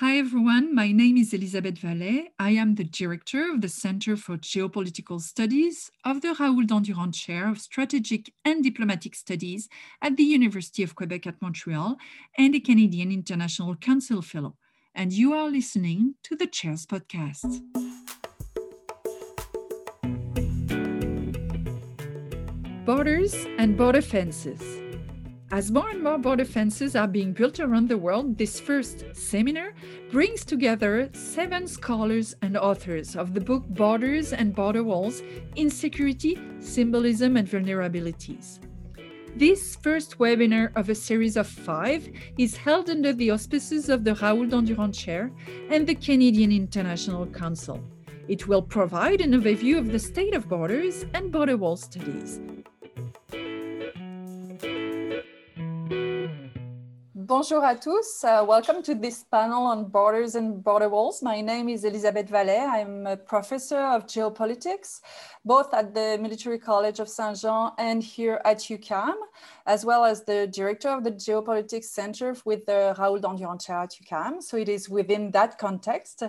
Hi, everyone. My name is Elisabeth Vallet. I am the director of the Center for Geopolitical Studies of the Raoul Dandurand Chair of Strategic and Diplomatic Studies at the University of Quebec at Montreal and a Canadian International Council Fellow. And you are listening to the Chairs Podcast. Borders and border fences. As more and more border fences are being built around the world, this first seminar brings together seven scholars and authors of the book Borders and Border Walls Insecurity, Symbolism, and Vulnerabilities. This first webinar of a series of five is held under the auspices of the Raoul Dandurand Chair and the Canadian International Council. It will provide an overview of the state of borders and border wall studies. Bonjour à tous. Uh, welcome to this panel on borders and border walls. My name is Elisabeth Vallet. I'm a professor of geopolitics, both at the Military College of Saint Jean and here at UQAM, as well as the director of the Geopolitics Center with the Raoul Dandurand Chair at UQAM. So it is within that context uh,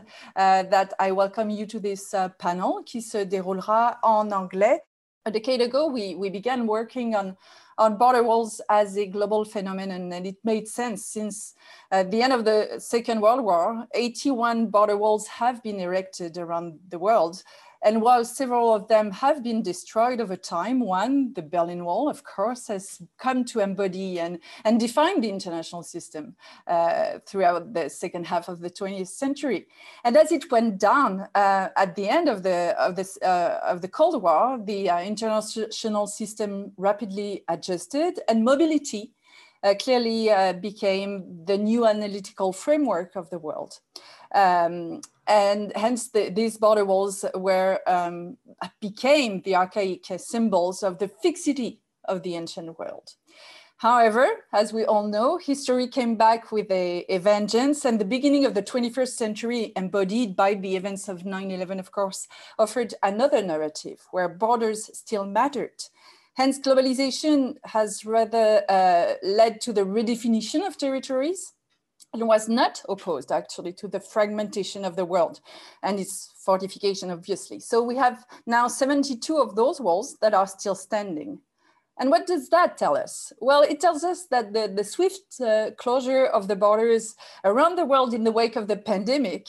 that I welcome you to this uh, panel qui se déroulera en anglais. A decade ago, we, we began working on on border walls as a global phenomenon. And it made sense since uh, the end of the Second World War, 81 border walls have been erected around the world. And while several of them have been destroyed over time, one, the Berlin Wall, of course, has come to embody and, and define the international system uh, throughout the second half of the 20th century. And as it went down uh, at the end of the, of, this, uh, of the Cold War, the uh, international system rapidly adjusted and mobility uh, clearly uh, became the new analytical framework of the world. Um, and hence the, these border walls were um, became the archaic symbols of the fixity of the ancient world. However, as we all know, history came back with a, a, vengeance, and the beginning of the 21st century, embodied by the events of 9 11, of course, offered another narrative where borders still mattered. Hence, globalization has rather uh, led to the redefinition of territories and was not opposed actually to the fragmentation of the world and its fortification, obviously. So we have now 72 of those walls that are still standing. And what does that tell us? Well, it tells us that the, the swift uh, closure of the borders around the world in the wake of the pandemic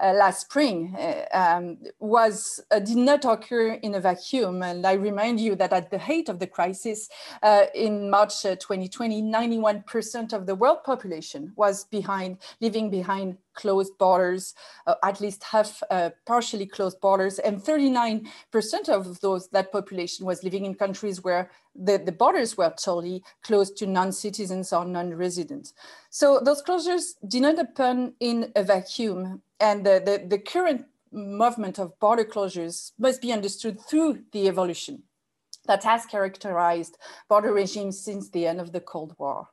last spring uh, um, was uh, did not occur in a vacuum. And I remind you that at the height of the crisis uh, in March 2020, uh, 91% of the world population was behind, living behind closed borders, uh, at least half uh, partially closed borders, and 39% of those that population was living in countries where the, the borders were totally closed to non-citizens or non-residents. So those closures did not happen in a vacuum, and the, the, the current movement of border closures must be understood through the evolution that has characterized border regimes since the end of the Cold War.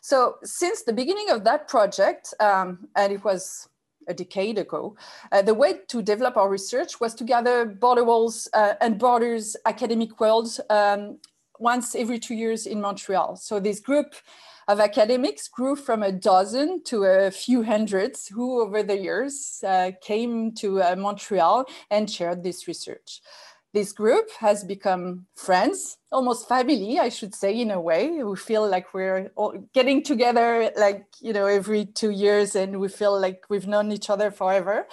So since the beginning of that project, um, and it was a decade ago, uh, the way to develop our research was to gather border walls uh, and borders academic worlds um, once every two years in Montreal. So this group of academics grew from a dozen to a few hundreds who over the years uh, came to uh, Montreal and shared this research this group has become friends, almost family, I should say, in a way. We feel like we're getting together, like, you know, every two years, and we feel like we've known each other forever.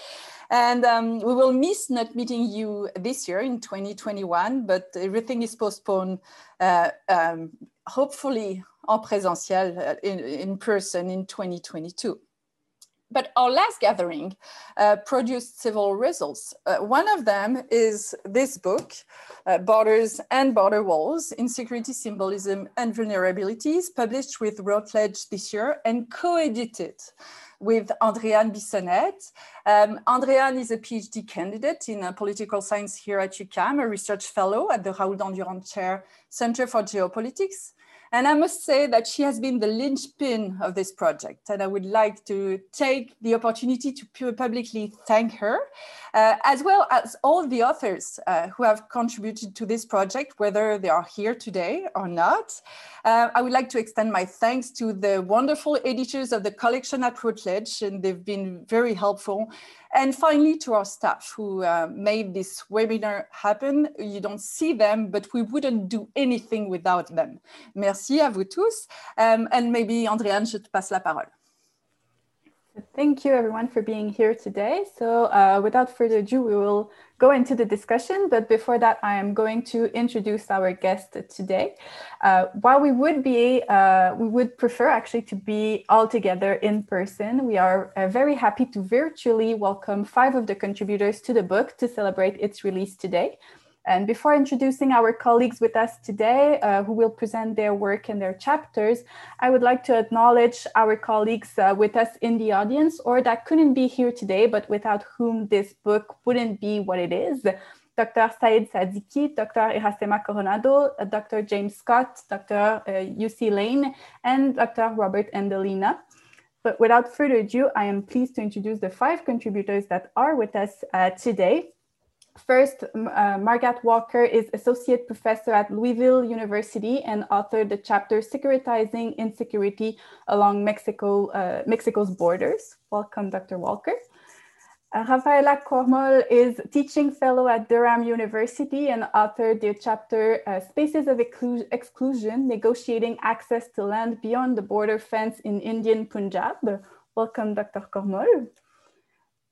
And um, we will miss not meeting you this year in 2021, but everything is postponed, uh, um, hopefully en présentiel, uh, in, in person in 2022. But our last gathering uh, produced several results. Uh, one of them is this book, uh, Borders and Border Walls, Insecurity, Symbolism, and Vulnerabilities, published with Routledge this year and co-edited with Andréane Bissonnette. Um, Andréane is a PhD candidate in uh, political science here at UQAM, a research fellow at the Raoul Dandurand Chair Center for Geopolitics, And I must say that she has been the linchpin of this project. And I would like to take the opportunity to publicly thank her, uh, as well as all the authors uh, who have contributed to this project, whether they are here today or not. Uh, I would like to extend my thanks to the wonderful editors of the collection at Routledge, and they've been very helpful. And finally, to our staff who uh, made this webinar happen. You don't see them, but we wouldn't do anything without them. Merci à vous tous. Um, and maybe, Andréane, je te passe la parole. Thank you everyone for being here today. So uh, without further ado, we will go into the discussion. But before that, I am going to introduce our guest today. Uh, while we would be, uh, we would prefer actually to be all together in person, we are uh, very happy to virtually welcome five of the contributors to the book to celebrate its release today. And before introducing our colleagues with us today, uh, who will present their work and their chapters, I would like to acknowledge our colleagues uh, with us in the audience or that couldn't be here today, but without whom this book wouldn't be what it is. Dr. Said Sadiki, Dr. Irasema Coronado, uh, Dr. James Scott, Dr. UC uh, Lane, and Dr. Robert Endelina. But without further ado, I am pleased to introduce the five contributors that are with us uh, today. First, uh, Margaret Walker is Associate Professor at Louisville University and authored the chapter Securitizing Insecurity Along Mexico, uh, Mexico's Borders. Welcome, Dr. Walker. Uh, Rafaela Cormol is Teaching Fellow at Durham University and authored the chapter uh, Spaces of Exclusion, Negotiating Access to Land Beyond the Border Fence in Indian Punjab. Welcome, Dr. Cormol.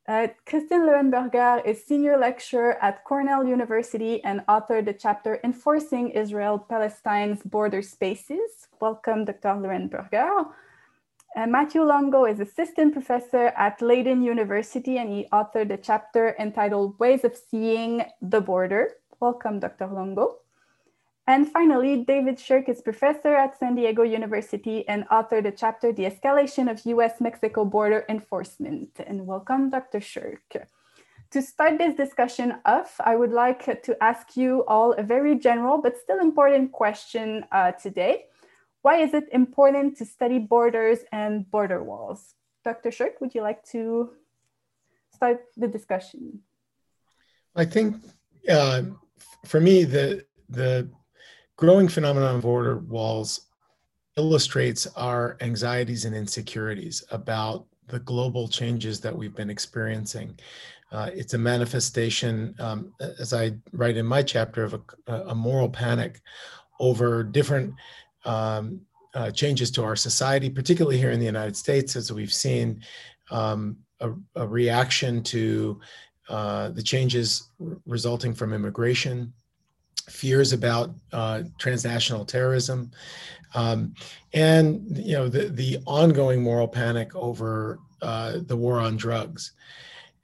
Uh, Kristin Leuenberger is senior lecturer at Cornell University and authored the chapter Enforcing Israel-Palestine's Border Spaces. Welcome, Dr. Leuenberger. Uh, Matthew Longo is assistant professor at Leiden University and he authored the chapter entitled Ways of Seeing the Border. Welcome, Dr. Longo. And finally, David Shirk is professor at San Diego University and authored the chapter, The Escalation of US-Mexico Border Enforcement. And welcome, Dr. Shirk. To start this discussion off, I would like to ask you all a very general but still important question uh, today. Why is it important to study borders and border walls? Dr. Shirk, would you like to start the discussion? I think uh, for me, the, the growing phenomenon of border walls illustrates our anxieties and insecurities about the global changes that we've been experiencing. Uh, it's a manifestation, um, as I write in my chapter, of a, a moral panic over different um, uh, changes to our society, particularly here in the United States, as we've seen um, a, a, reaction to uh, the changes resulting from immigration fears about uh, transnational terrorism, um, and you know the the ongoing moral panic over uh, the war on drugs,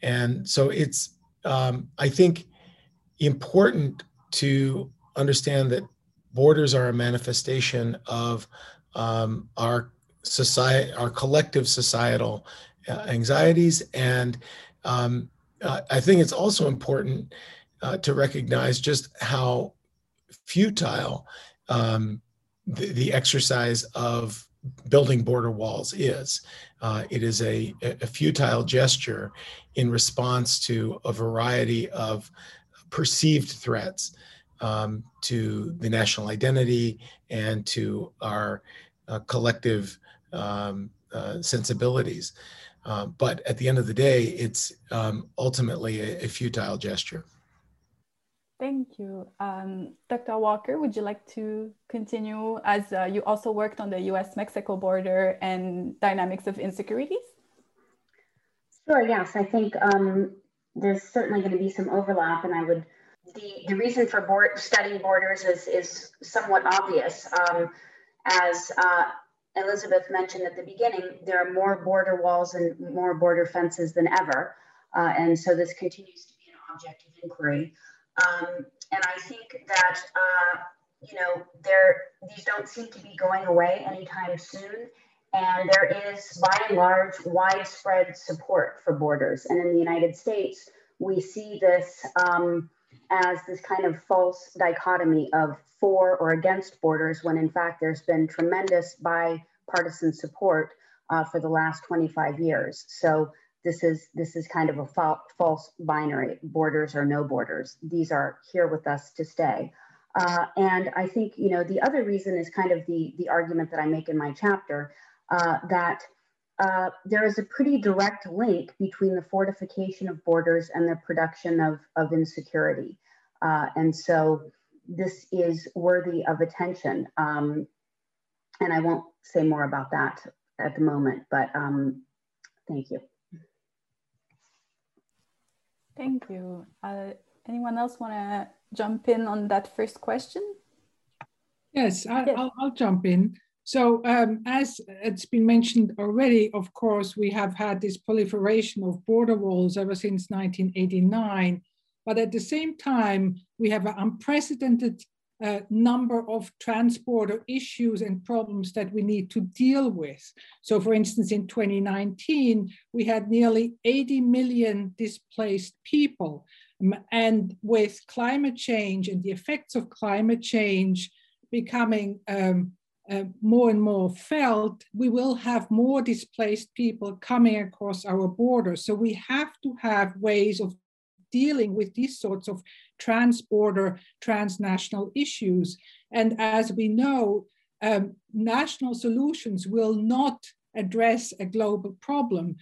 and so it's um, I think important to understand that borders are a manifestation of um, our society, our collective societal uh, anxieties, and um, uh, I think it's also important uh, to recognize just how futile um, the, the, exercise of building border walls is. Uh, it is a, a, futile gesture in response to a variety of perceived threats um, to the national identity and to our uh, collective um, uh, sensibilities. Uh, but at the end of the day, it's um, ultimately a, a futile gesture. Thank you. Um, Dr. Walker, would you like to continue as uh, you also worked on the US Mexico border and dynamics of insecurities? Sure, yes. I think um, there's certainly going to be some overlap, and I would. The, the reason for board, studying borders is, is somewhat obvious. Um, as uh, Elisabeth mentioned at the beginning, there are more border walls and more border fences than ever. Uh, and so this continues to be an object of inquiry. Um, and I think that, uh, you know, there, these don't seem to be going away anytime soon. And there is, by and large, widespread support for borders. And in the United States, we see this um, as this kind of false dichotomy of for or against borders when in fact there's been tremendous bipartisan support uh, for the last 25 years. So this is this is kind of a fa false binary, borders or no borders. These are here with us to stay. Uh, and I think you know the other reason is kind of the the argument that I make in my chapter uh, that uh, there is a pretty direct link between the fortification of borders and the production of, of insecurity. Uh, and so this is worthy of attention. Um, and I won't say more about that at the moment, but um, thank you. Thank you. Uh, anyone else want to jump in on that first question? Yes, I, will jump in. So um, as it's been mentioned already, of course, we have had this proliferation of border walls ever since 1989. But at the same time, we have an unprecedented number of transborder issues and problems that we need to deal with. So for instance, in 2019, we had nearly 80 million displaced people. And with climate change and the effects of climate change becoming um, uh, more and more felt, we will have more displaced people coming across our borders. So we have to have ways of dealing with these sorts of trans-border, transnational issues. And as we know, um, national solutions will not address a global problem,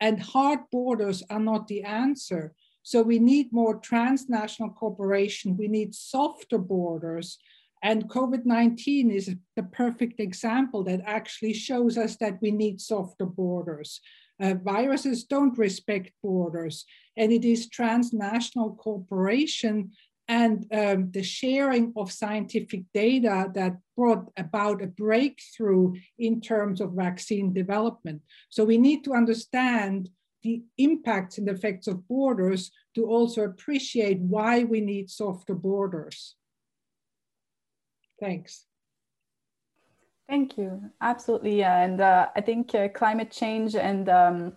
and hard borders are not the answer. So we need more transnational cooperation. We need softer borders and COVID 19 is the perfect example that actually shows us that we need softer borders. Uh, viruses don't respect borders, and it is transnational cooperation and um, the sharing of scientific data that brought about a breakthrough in terms of vaccine development. So we need to understand the impacts and effects of borders to also appreciate why we need softer borders. Thanks. Thank you. Absolutely. Yeah. And uh, I think uh, climate change and um,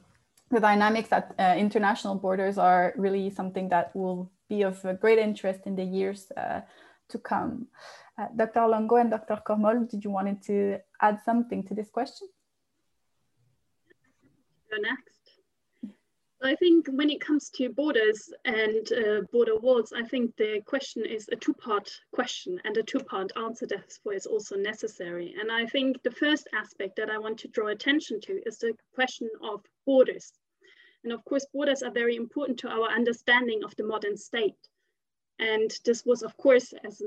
the dynamics at uh, international borders are really something that will be of great interest in the years uh, to come. Uh, Dr. Longo and Dr. Kormol, did you want to add something to this question? Next. I think when it comes to borders and uh, border walls, I think the question is a two-part question and a two-part answer therefore is also necessary. And I think the first aspect that I want to draw attention to is the question of borders. And of course, borders are very important to our understanding of the modern state. And this was, of course, as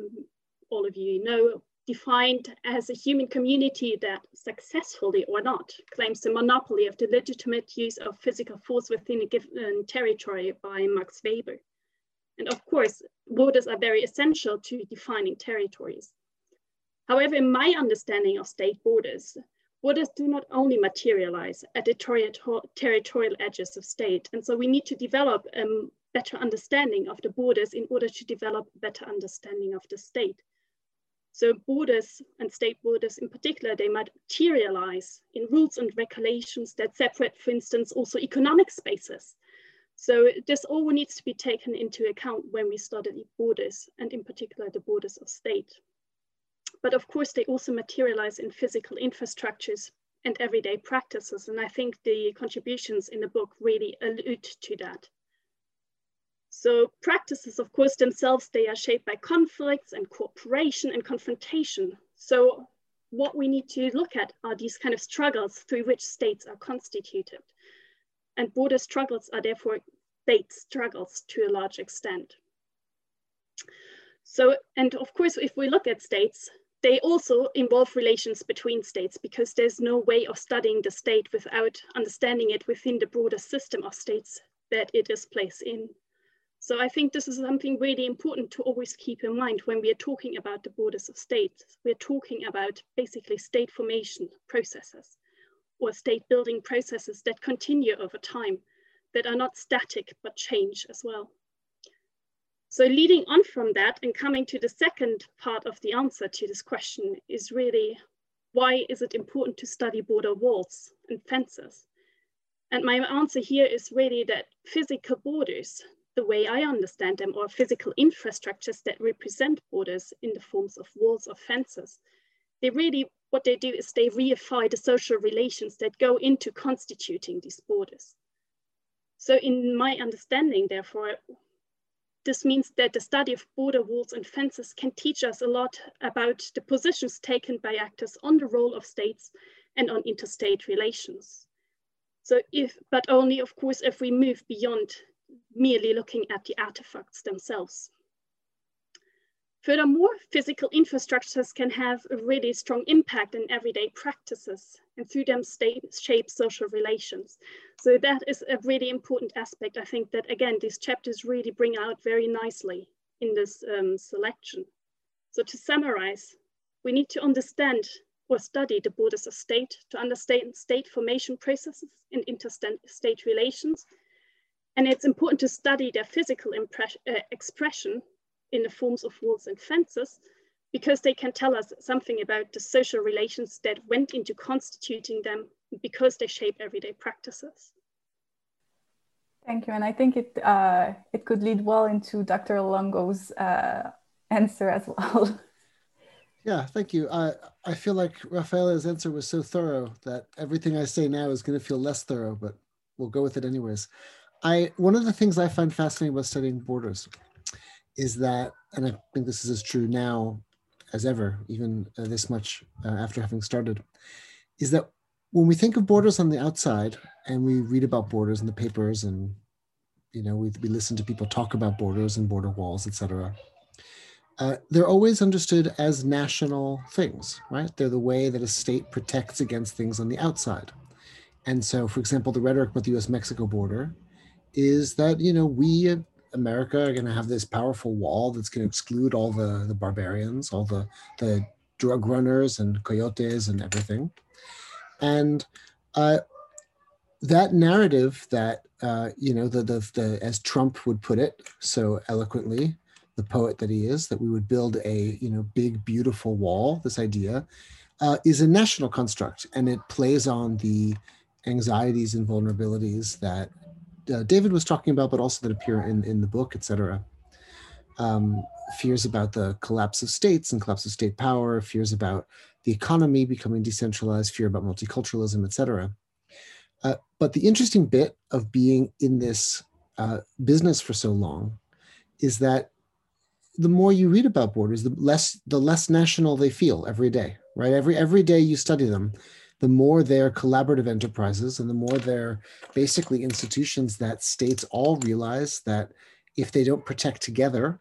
all of you know, defined as a human community that successfully or not claims the monopoly of the legitimate use of physical force within a given territory by Max Weber. And of course, borders are very essential to defining territories. However, in my understanding of state borders, borders do not only materialize at the territorial edges of state. And so we need to develop a better understanding of the borders in order to develop a better understanding of the state. So borders and state borders in particular, they materialize in rules and regulations that separate, for instance, also economic spaces. So this all needs to be taken into account when we study borders and in particular the borders of state. But of course, they also materialize in physical infrastructures and everyday practices. And I think the contributions in the book really allude to that. So practices, of course, themselves, they are shaped by conflicts and cooperation and confrontation. So what we need to look at are these kind of struggles through which states are constituted. And border struggles are therefore state struggles to a large extent. So, and of course, if we look at states, they also involve relations between states because there's no way of studying the state without understanding it within the broader system of states that it is placed in. So I think this is something really important to always keep in mind when we are talking about the borders of states. We're talking about basically state formation processes or state building processes that continue over time, that are not static, but change as well. So leading on from that and coming to the second part of the answer to this question is really, why is it important to study border walls and fences? And my answer here is really that physical borders, the way I understand them, are physical infrastructures that represent borders in the forms of walls or fences. They really, what they do is they reify the social relations that go into constituting these borders. So in my understanding, therefore, this means that the study of border walls and fences can teach us a lot about the positions taken by actors on the role of states and on interstate relations. So if, but only of course, if we move beyond merely looking at the artifacts themselves. Furthermore, physical infrastructures can have a really strong impact in everyday practices and through them shape social relations. So that is a really important aspect, I think that again, these chapters really bring out very nicely in this um, selection. So to summarize, we need to understand or study the borders of state to understand state formation processes and interstate relations. And it's important to study their physical uh, expression in the forms of walls and fences because they can tell us something about the social relations that went into constituting them because they shape everyday practices. Thank you. And I think it, uh, it could lead well into Dr. Longo's uh, answer as well. Yeah, thank you. I, I feel like Rafaela's answer was so thorough that everything I say now is going to feel less thorough, but we'll go with it anyways. I One of the things I find fascinating about studying borders is that, and I think this is as true now as ever, even uh, this much uh, after having started, is that when we think of borders on the outside and we read about borders in the papers and you know we, we listen to people talk about borders and border walls etc uh, they're always understood as national things right? They're the way that a state protects against things on the outside. And so for example the rhetoric about the us mexico border is that you know we in America are going to have this powerful wall that's going to exclude all the, the barbarians, all the, the drug runners and coyotes and everything. And uh, that narrative that, uh, you know, the, the, the, as Trump would put it so eloquently, the poet that he is, that we would build a, you know, big, beautiful wall, this idea, uh, is a national construct. And it plays on the anxieties and vulnerabilities that uh, David was talking about, but also that appear in, in the book, etc. Um, fears about the collapse of states and collapse of state power, fears about the economy becoming decentralized, fear about multiculturalism, etc. Uh, but the interesting bit of being in this uh, business for so long is that the more you read about borders, the less the less national they feel every day, right? Every every day you study them, the more they're collaborative enterprises and the more they're basically institutions that states all realize that if they don't protect together,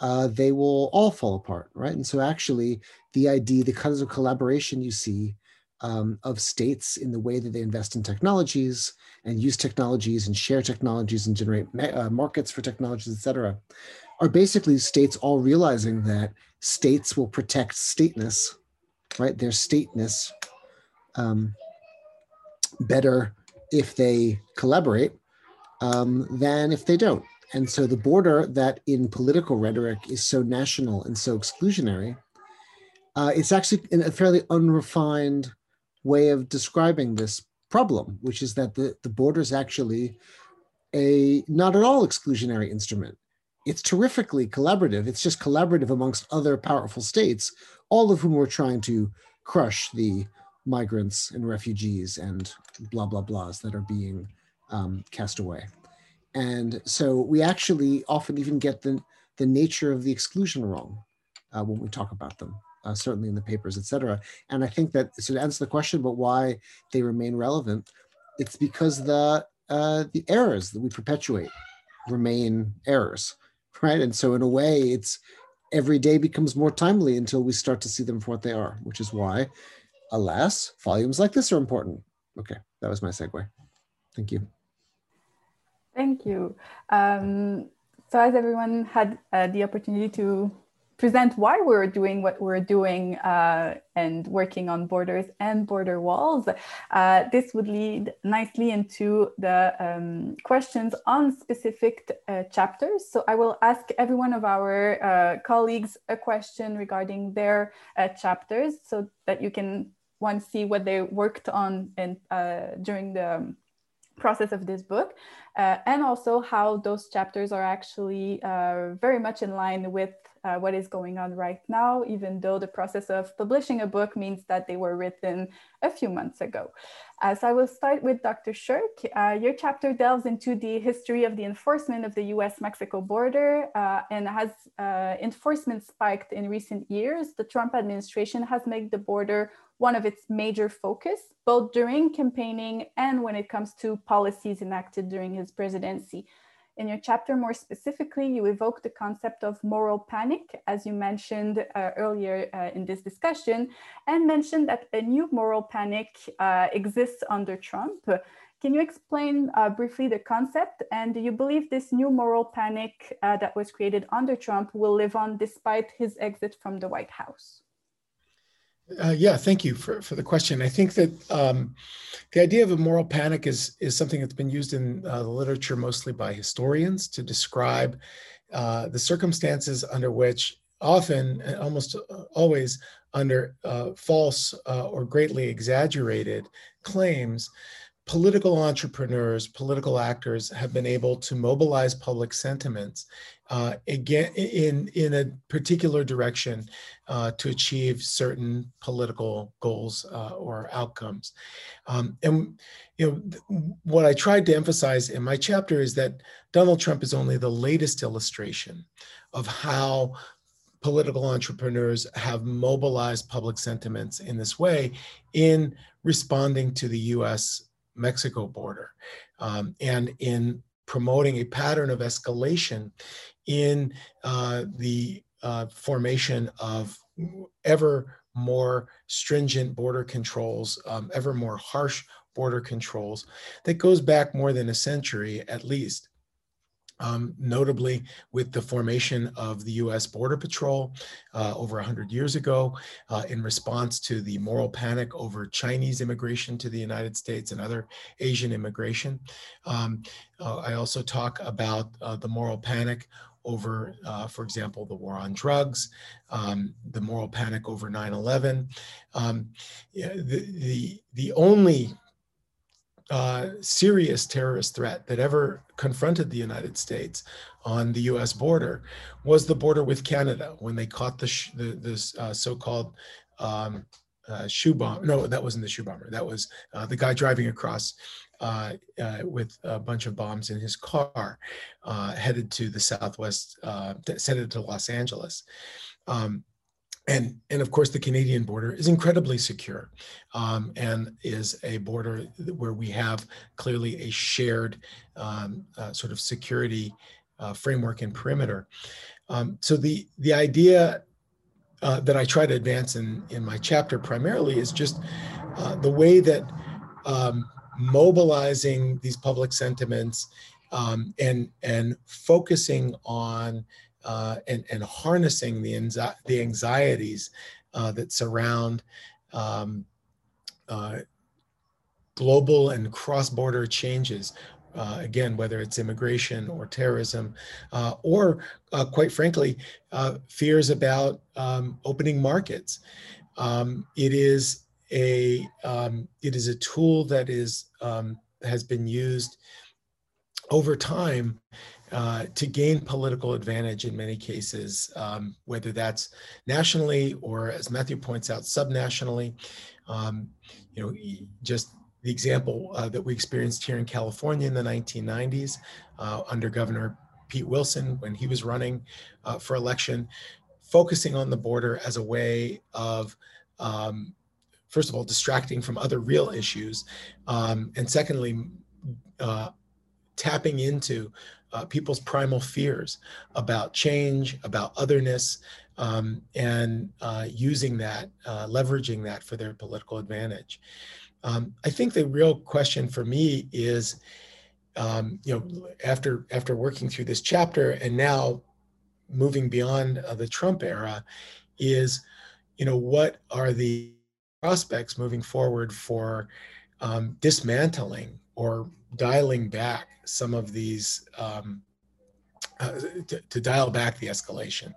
uh, they will all fall apart, right? And so actually the idea, the kinds of collaboration you see um, of states in the way that they invest in technologies and use technologies and share technologies and generate uh, markets for technologies, et cetera, are basically states all realizing that states will protect stateness, right? Their stateness um, better if they collaborate um, than if they don't. And so the border that in political rhetoric is so national and so exclusionary, uh, it's actually in a fairly unrefined way of describing this problem, which is that the, the border is actually a not at all exclusionary instrument. It's terrifically collaborative. It's just collaborative amongst other powerful states, all of whom are trying to crush the migrants and refugees and blah, blah, blahs that are being um, cast away. And so we actually often even get the, the nature of the exclusion wrong uh, when we talk about them, uh, certainly in the papers, et cetera. And I think that, so to answer the question about why they remain relevant, it's because the, uh, the errors that we perpetuate remain errors, right? And so in a way, it's every day becomes more timely until we start to see them for what they are, which is why Alas, volumes like this are important. Okay, that was my segue. Thank you. Thank you. Um, so as everyone had uh, the opportunity to present why we're doing what we're doing uh, and working on borders and border walls, uh, this would lead nicely into the um, questions on specific uh, chapters. So I will ask every one of our uh, colleagues a question regarding their uh, chapters so that you can one see what they worked on and uh, during the process of this book, uh, and also how those chapters are actually uh, very much in line with uh, what is going on right now, even though the process of publishing a book means that they were written a few months ago. Uh, so I will start with Dr. Shirk. Uh, your chapter delves into the history of the enforcement of the US-Mexico border uh, and has uh, enforcement spiked in recent years. The Trump administration has made the border one of its major focus, both during campaigning and when it comes to policies enacted during his presidency. In your chapter, more specifically, you evoke the concept of moral panic, as you mentioned uh, earlier uh, in this discussion, and mentioned that a new moral panic uh, exists under Trump. Can you explain uh, briefly the concept? And do you believe this new moral panic uh, that was created under Trump will live on despite his exit from the White House? Uh, yeah, thank you for, for the question. I think that um, the idea of a moral panic is, is something that's been used in uh, the literature mostly by historians to describe uh, the circumstances under which often, almost uh, always under uh, false uh, or greatly exaggerated claims, political entrepreneurs, political actors have been able to mobilize public sentiments uh, again in in a particular direction uh, to achieve certain political goals uh, or outcomes. Um, and you know what I tried to emphasize in my chapter is that Donald Trump is only the latest illustration of how political entrepreneurs have mobilized public sentiments in this way in responding to the U.S. Mexico border um, and in promoting a pattern of escalation in uh, the uh, formation of ever more stringent border controls, um, ever more harsh border controls that goes back more than a century at least um, notably with the formation of the US Border Patrol uh, over 100 years ago uh, in response to the moral panic over Chinese immigration to the United States and other Asian immigration. Um, uh, I also talk about uh, the moral panic over, uh, for example, the war on drugs, um, the moral panic over 9-11. Um, the, the, the only uh, serious terrorist threat that ever confronted the United States on the U.S. border was the border with Canada when they caught the, sh- the this uh, so-called um, uh, shoe bomb. No, that wasn't the shoe bomber. That was uh, the guy driving across uh, uh, with a bunch of bombs in his car, headed to the southwest, headed to Los Angeles. Um, and and of course the Canadian border is incredibly secure, um, and is a border where we have clearly a shared um, uh, sort of security uh, framework and perimeter. Um, so the the idea uh, that I try to advance in in my chapter primarily is just uh, the way that um, mobilizing these public sentiments um, and and focusing on uh, and, and harnessing the, anxi- the anxieties uh, that surround um, uh, global and cross-border changes. Uh, again, whether it's immigration or terrorism, uh, or uh, quite frankly, fears about um, opening markets. Um, it is a um, it is a tool that is um, has been used over time uh, to gain political advantage in many cases, um, whether that's nationally or, as Matthew points out, subnationally. Um, you know, just the example uh, that we experienced here in California in the 1990s uh, under Governor Pete Wilson when he was running uh, for election, focusing on the border as a way of um, first of all, distracting from other real issues, um, and secondly, uh, tapping into uh, people's primal fears about change, about otherness, um, and uh, using that, uh, leveraging that for their political advantage. Um, I think the real question for me is, um, you know, after after working through this chapter and now moving beyond uh, the Trump era, is, you know, what are the prospects moving forward for um, dismantling or dialing back some of these um, uh, to, to, dial back the escalation.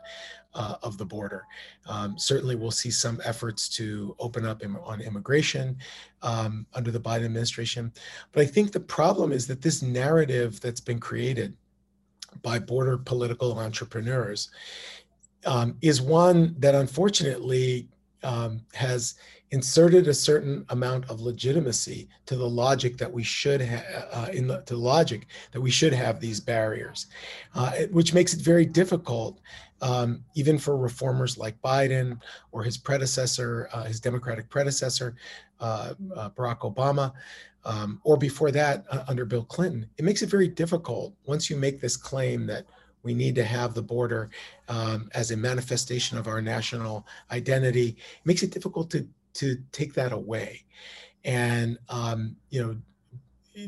uh, of the border. Um, certainly, we'll see some efforts to open up Im- on immigration um, under the Biden administration. But I think the problem is that this narrative that's been created by border political entrepreneurs um, is one that unfortunately um, has inserted a certain amount of legitimacy to the logic that we should have uh, in the, to logic that we should have these barriers, uh, which makes it very difficult um, even for reformers like Biden or his predecessor, uh, his Democratic predecessor, uh, uh, Barack Obama, um, or before that uh, under Bill Clinton. It makes it very difficult once you make this claim that we need to have the border um, as a manifestation of our national identity. It makes it difficult to to take that away, and um, you know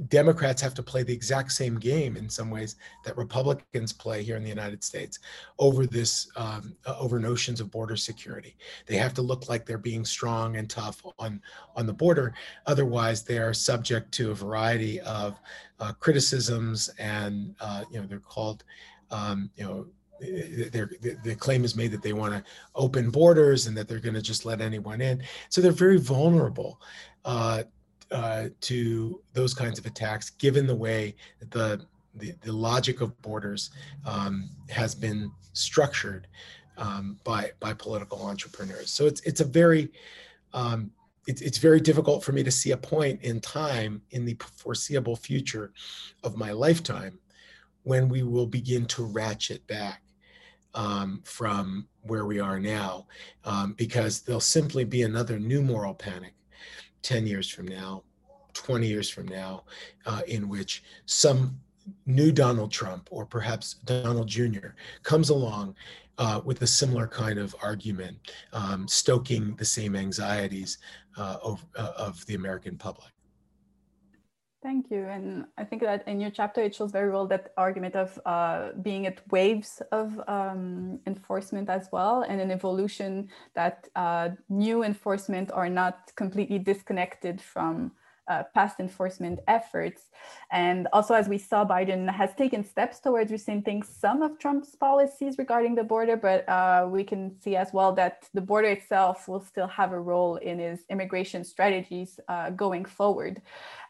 Democrats have to play the exact same game in some ways that Republicans play here in the United States over this um, uh, over notions of border security. They have to look like they're being strong and tough on on the border. Otherwise, they are subject to a variety of uh, criticisms, and uh, you know they're called um, you know the, claim is made that they want to open borders and that they're going to just let anyone in. So they're very vulnerable uh, uh, to those kinds of attacks, given the way that the the, the logic of borders um, has been structured um, by by political entrepreneurs. So it's it's a very um, it's very difficult for me to see a point in time in the foreseeable future of my lifetime when we will begin to ratchet back um, from where we are now, um, because there'll simply be another new moral panic 10 years from now, 20 years from now, uh, in which some new Donald Trump or perhaps Donald Jr. comes along uh, with a similar kind of argument, um, stoking the same anxieties uh, of, uh, of the American public. Thank you. And I think that in your chapter, it shows very well that argument of uh, being at waves of um, enforcement as well, and an evolution that uh, new enforcement are not completely disconnected from uh, past enforcement efforts. And also, as we saw, Biden has taken steps towards rescinding some of Trump's policies regarding the border, but uh, we can see as well that the border itself will still have a role in his immigration strategies uh, going forward.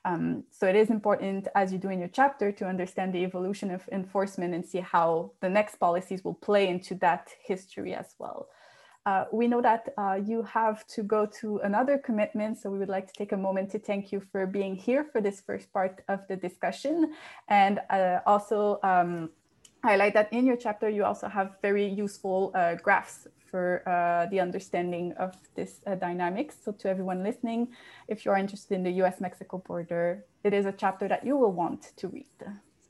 Um, so it is important, as you do in your chapter, to understand the evolution of enforcement and see how the next policies will play into that history as well. Uh, we know that uh, you have to go to another commitment, so we would like to take a moment to thank you for being here for this first part of the discussion. And uh, also um, highlight that in your chapter, you also have very useful uh, graphs for uh, the understanding of this dynamics. So to everyone listening, if you're interested in the US-Mexico border, it is a chapter that you will want to read.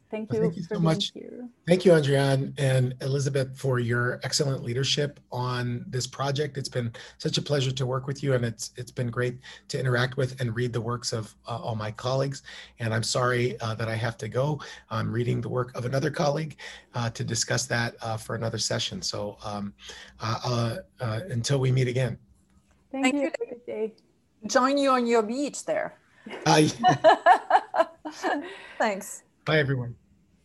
Thank you. Well, thank you so much. Here. Thank you, Adrienne and Elisabeth, for your excellent leadership on this project. It's been such a pleasure to work with you, and it's it's been great to interact with and read the works of uh, all my colleagues. And I'm sorry uh, that I have to go. I'm reading the work of another colleague uh, to discuss that uh, for another session. So um, uh, uh, until we meet again. Thank, Thank you. you. Join you on your beach there. Thanks. Bye, everyone.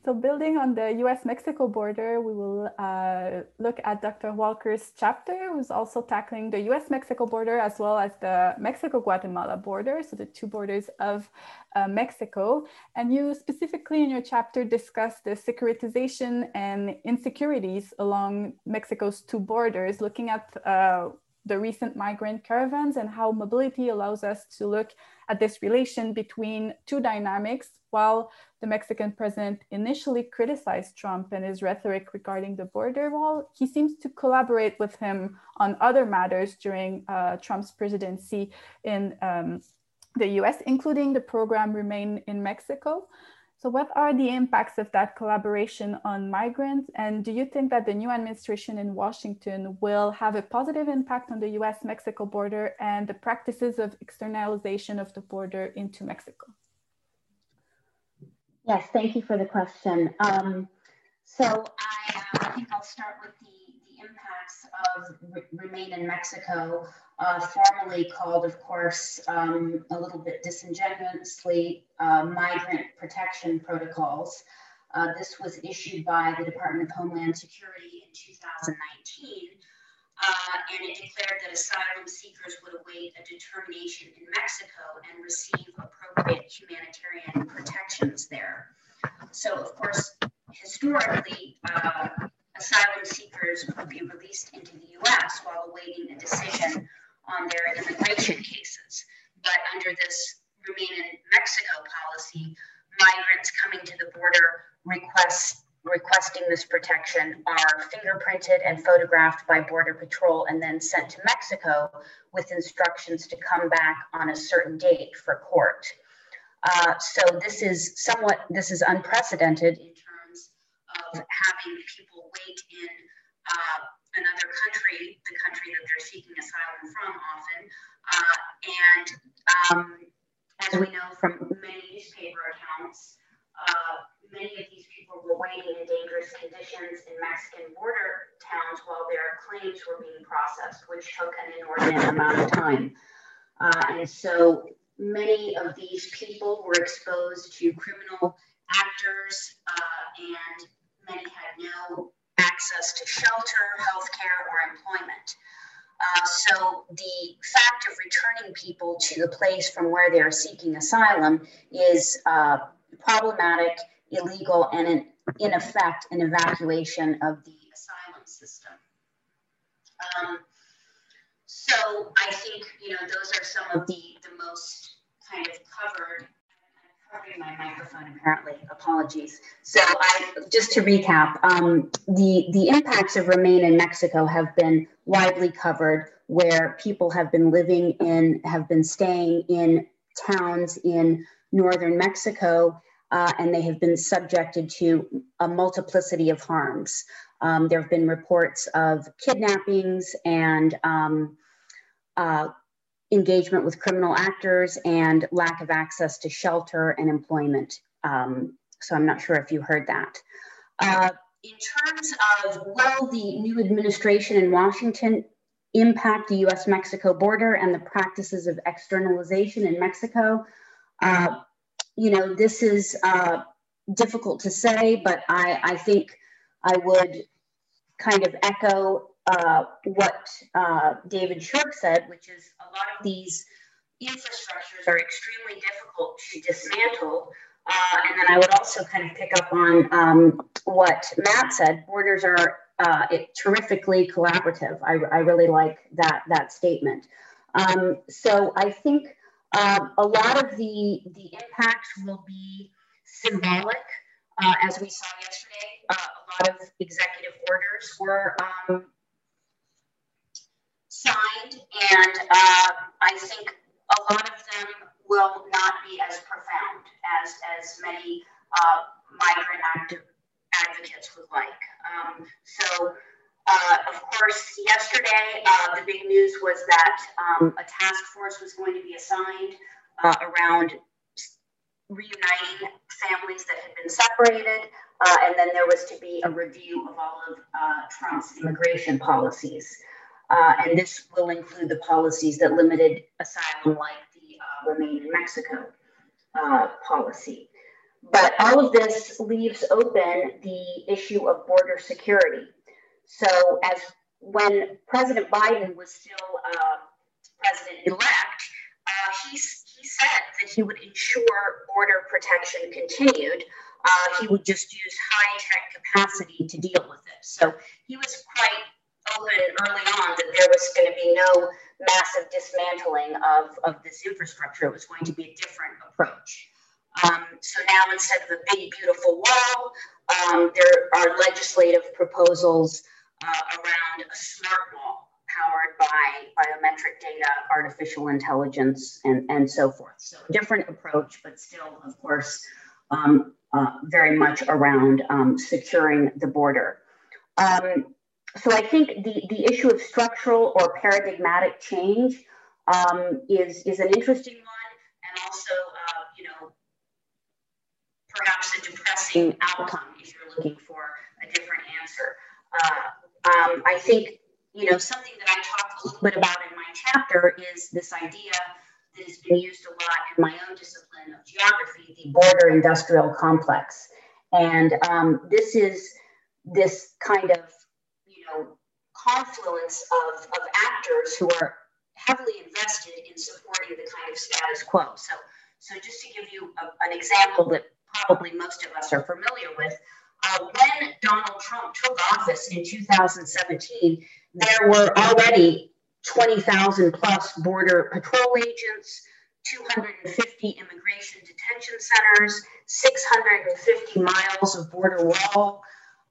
So building on the US-Mexico border, we will uh, look at Dr. Walker's chapter, who's also tackling the US-Mexico border as well as the Mexico-Guatemala border, so the two borders of uh, Mexico. And you specifically in your chapter discuss the securitization and insecurities along Mexico's two borders, looking at uh, the recent migrant caravans and how mobility allows us to look at this relation between two dynamics while the Mexican president initially criticized Trump and his rhetoric regarding the border wall, he seems to collaborate with him on other matters during uh, Trump's presidency in um, the US, including the program Remain in Mexico. So, what are the impacts of that collaboration on migrants? And do you think that the new administration in Washington will have a positive impact on the US Mexico border and the practices of externalization of the border into Mexico? Yes, thank you for the question. Um, so I, uh, I, think I'll start with the, the impacts of re Remain in Mexico, uh, formerly called, of course, um, a little bit disingenuously, uh, migrant protection protocols. Uh, this was issued by the Department of Homeland Security in 2019. Uh, and it declared that asylum seekers would await a determination in Mexico and receive appropriate humanitarian protections there. So, of course, historically, uh, asylum seekers would be released into the US while awaiting a decision on their immigration cases. But under this Remain in Mexico policy, migrants coming to the border request, requesting this protection are fingerprinted and photographed by Border Patrol and then sent to Mexico with instructions to come back on a certain date for court. Uh, so this is somewhat, this is unprecedented in terms of having people wait in uh, another country, the country that they're seeking asylum from often. Uh, and um, as we know from many newspaper accounts, uh, many of these people were waiting in dangerous conditions in Mexican border towns while their claims were being processed, which took an inordinate amount of time. Uh, and so many of these people were exposed to criminal actors uh, and many had no access to shelter, healthcare, or employment. Uh, so the fact of returning people to the place from where they are seeking asylum is uh, problematic, illegal, and in, in effect an evacuation of the asylum system. Um, so I think you know those are some of the the most kind of covered my microphone apparently. Apologies. So i just to recap um, the the impacts of remain in mexico have been widely covered where people have been living in have been staying in towns in northern mexico uh, and they have been subjected to a multiplicity of harms. Um, there have been reports of kidnappings and um, uh, engagement with criminal actors and lack of access to shelter and employment. Um, so I'm not sure if you heard that. Uh, in terms of will the new administration in Washington impact the US Mexico border and the practices of externalization in Mexico, uh, you know, this is uh, difficult to say, but I, I think I would kind of echo uh, what uh, David Shirk said, which is a lot of these infrastructures are extremely difficult to dismantle. Uh, and then I would also kind of pick up on um, what Matt said. Borders are uh, terrifically collaborative. I, I, really like that that statement. Um, so I think um, a lot of the the impacts will be symbolic, uh, as we saw yesterday. A lot of executive orders were um, signed, and uh, I think a lot of them will not be as profound as, as many uh, migrant active advocates would like. Um, so, uh, of course, yesterday uh, the big news was that um, a task force was going to be assigned uh, around reuniting families that had been separated, uh, and then there was to be a review of all of Trump's immigration policies. Uh, and this will include the policies that limited asylum, like the uh, Remain in Mexico uh, policy. But all of this leaves open the issue of border security. So, as when President Biden was still uh, president elect, uh, he, he said that he would ensure border protection continued. Uh, he would just use high tech capacity to deal with it. So, he was quite open early on that there was going to be no massive dismantling of, of this infrastructure. It was going to be a different approach. Um, so now instead of a big, beautiful wall, um, there are legislative proposals uh, around a smart wall powered by biometric data, artificial intelligence, and, and so forth. So a different approach, but still, of course, um, uh, very much around um, securing the border. Um, so I think the, the issue of structural or paradigmatic change um, is, is an interesting one and also, uh, you know, perhaps a depressing outcome if you're looking for a different answer. Uh, um, I think, you know, something that I talked a little bit about in my chapter is this idea that has been used a lot in my own discipline of geography, the border industrial complex. And um, this is this kind of, confluence of, of actors who are heavily invested in supporting the kind of status quo. So, so just to give you a, an example that probably most of us are familiar with, uh, when Donald Trump took office in 2017, there were already 20,000 plus border patrol agents, 250 immigration detention centers, 650 miles of border wall,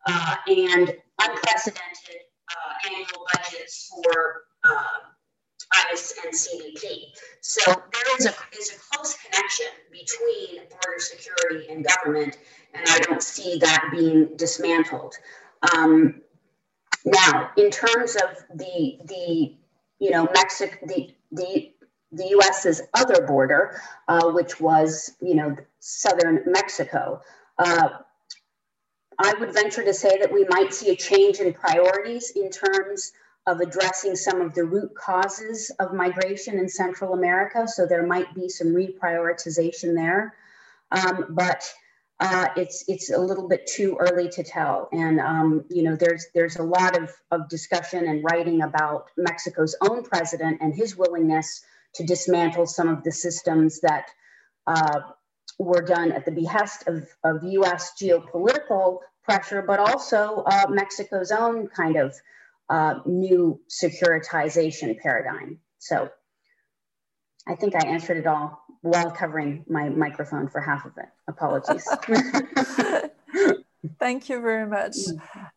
uh, and unprecedented uh, annual budgets for uh, ICE and CBP. So there is a, is a close connection between border security and government, and I don't see that being dismantled. Um, now, in terms of the the you know Mexico the the the U.S.'s other border, uh, which was you know southern Mexico. Uh, I would venture to say that we might see a change in priorities in terms of addressing some of the root causes of migration in Central America. So there might be some reprioritization there. Um, but uh, it's it's a little bit too early to tell. And um, you know, there's there's a lot of, of discussion and writing about Mexico's own president and his willingness to dismantle some of the systems that uh, were done at the behest of, of U.S. geopolitical pressure, but also uh, Mexico's own kind of uh, new securitization paradigm. So I think I answered it all while covering my microphone for half of it. Apologies. Thank you very much.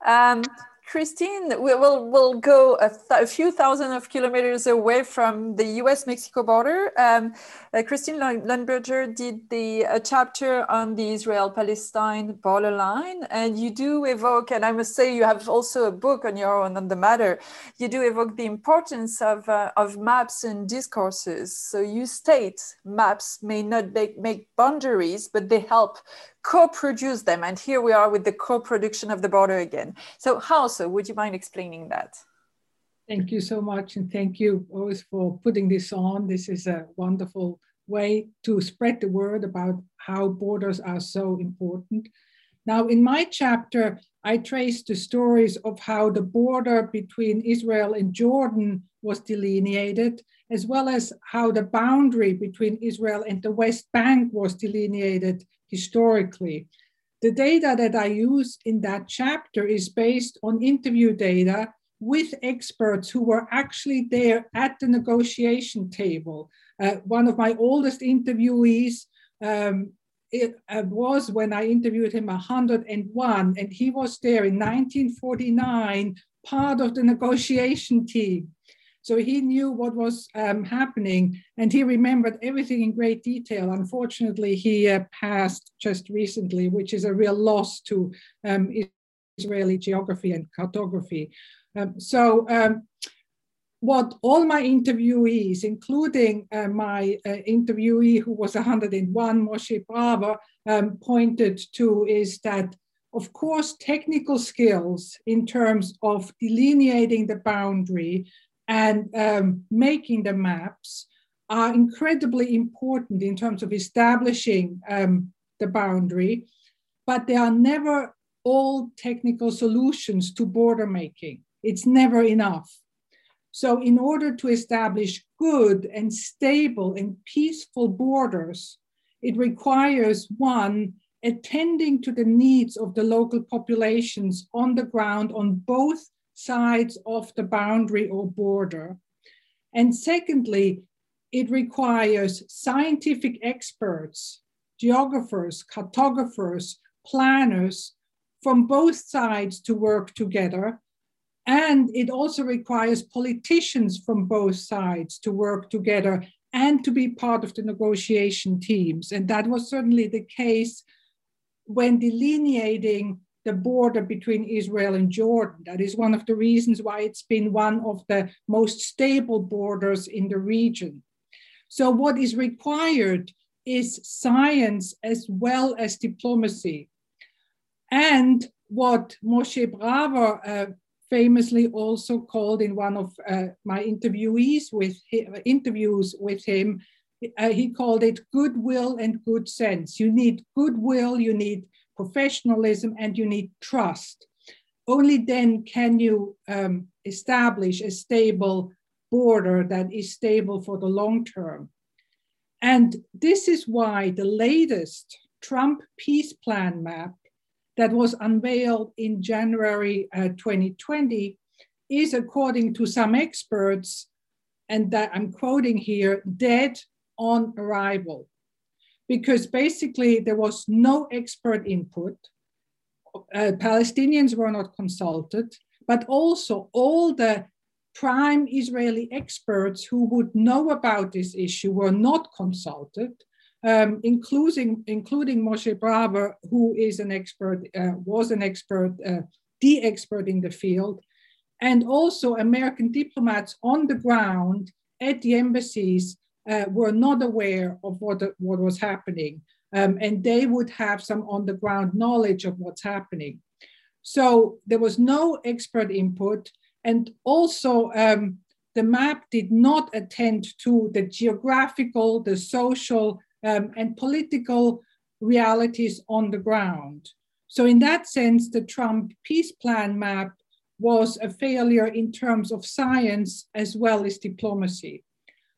Um, Christine, we will will go a, a, few thousand of kilometers away from the U.S.-Mexico border. Um, uh, Christine Leuenberger did the a chapter on the Israel-Palestine borderline, and you do evoke, and I must say, you have also a book on your own on the matter. You do evoke the importance of uh, of maps and discourses. So you state maps may not make, make boundaries, but they help co-produce them. And here we are with the co-production of the border again. So so? Would you mind explaining that? Thank you so much. And thank you always for putting this on. This is a wonderful way to spread the word about how borders are so important. Now, in my chapter, I traced the stories of how the border between Israel and Jordan was delineated, as well as how the boundary between Israel and the West Bank was delineated historically. The data that I use in that chapter is based on interview data with experts who were actually there at the negotiation table. Uh, one of my oldest interviewees um, it uh, was when I interviewed him 101, and he was there in 1949, part of the negotiation team. So he knew what was um, happening and he remembered everything in great detail. Unfortunately, he uh, passed just recently, which is a real loss to um, Israeli geography and cartography. Um, so um, what all my interviewees, including uh, my uh, interviewee who was 101, Moshe Brawer, um, pointed to is that of course, technical skills in terms of delineating the boundary and um, making the maps are incredibly important in terms of establishing um, the boundary, but they are never all technical solutions to border making. It's never enough. So, in order to establish good and stable and peaceful borders, it requires one, attending to the needs of the local populations on the ground on both sides of the boundary or border. And secondly, it requires scientific experts, geographers, cartographers, planners from both sides to work together. And it also requires politicians from both sides to work together and to be part of the negotiation teams. And that was certainly the case when delineating the border between Israel and Jordan. That is one of the reasons why it's been one of the most stable borders in the region. So, what is required is science as well as diplomacy. And what Moshe Brawer uh, famously also called in one of uh, my interviewees with interviews with him, uh, he called it goodwill and good sense. You need goodwill, you need professionalism and you need trust. Only then can you um, establish a stable border that is stable for the long term. And this is why the latest Trump peace plan map that was unveiled in January uh, 2020 is, according to some experts, and that I'm quoting here, dead on arrival. Because basically there was no expert input. Uh, Palestinians were not consulted, but also all the prime Israeli experts who would know about this issue were not consulted um, including, including Moshe Brawer, who is an expert, uh, was an expert, uh, the expert in the field, and also American diplomats on the ground at the embassies uh, were not aware of what, what was happening. Um, and they would have some on the ground knowledge of what's happening. So there was no expert input. And also, um, the map did not attend to the geographical, the social, um, and political realities on the ground. So, in that sense, the Trump peace plan map was a failure in terms of science as well as diplomacy.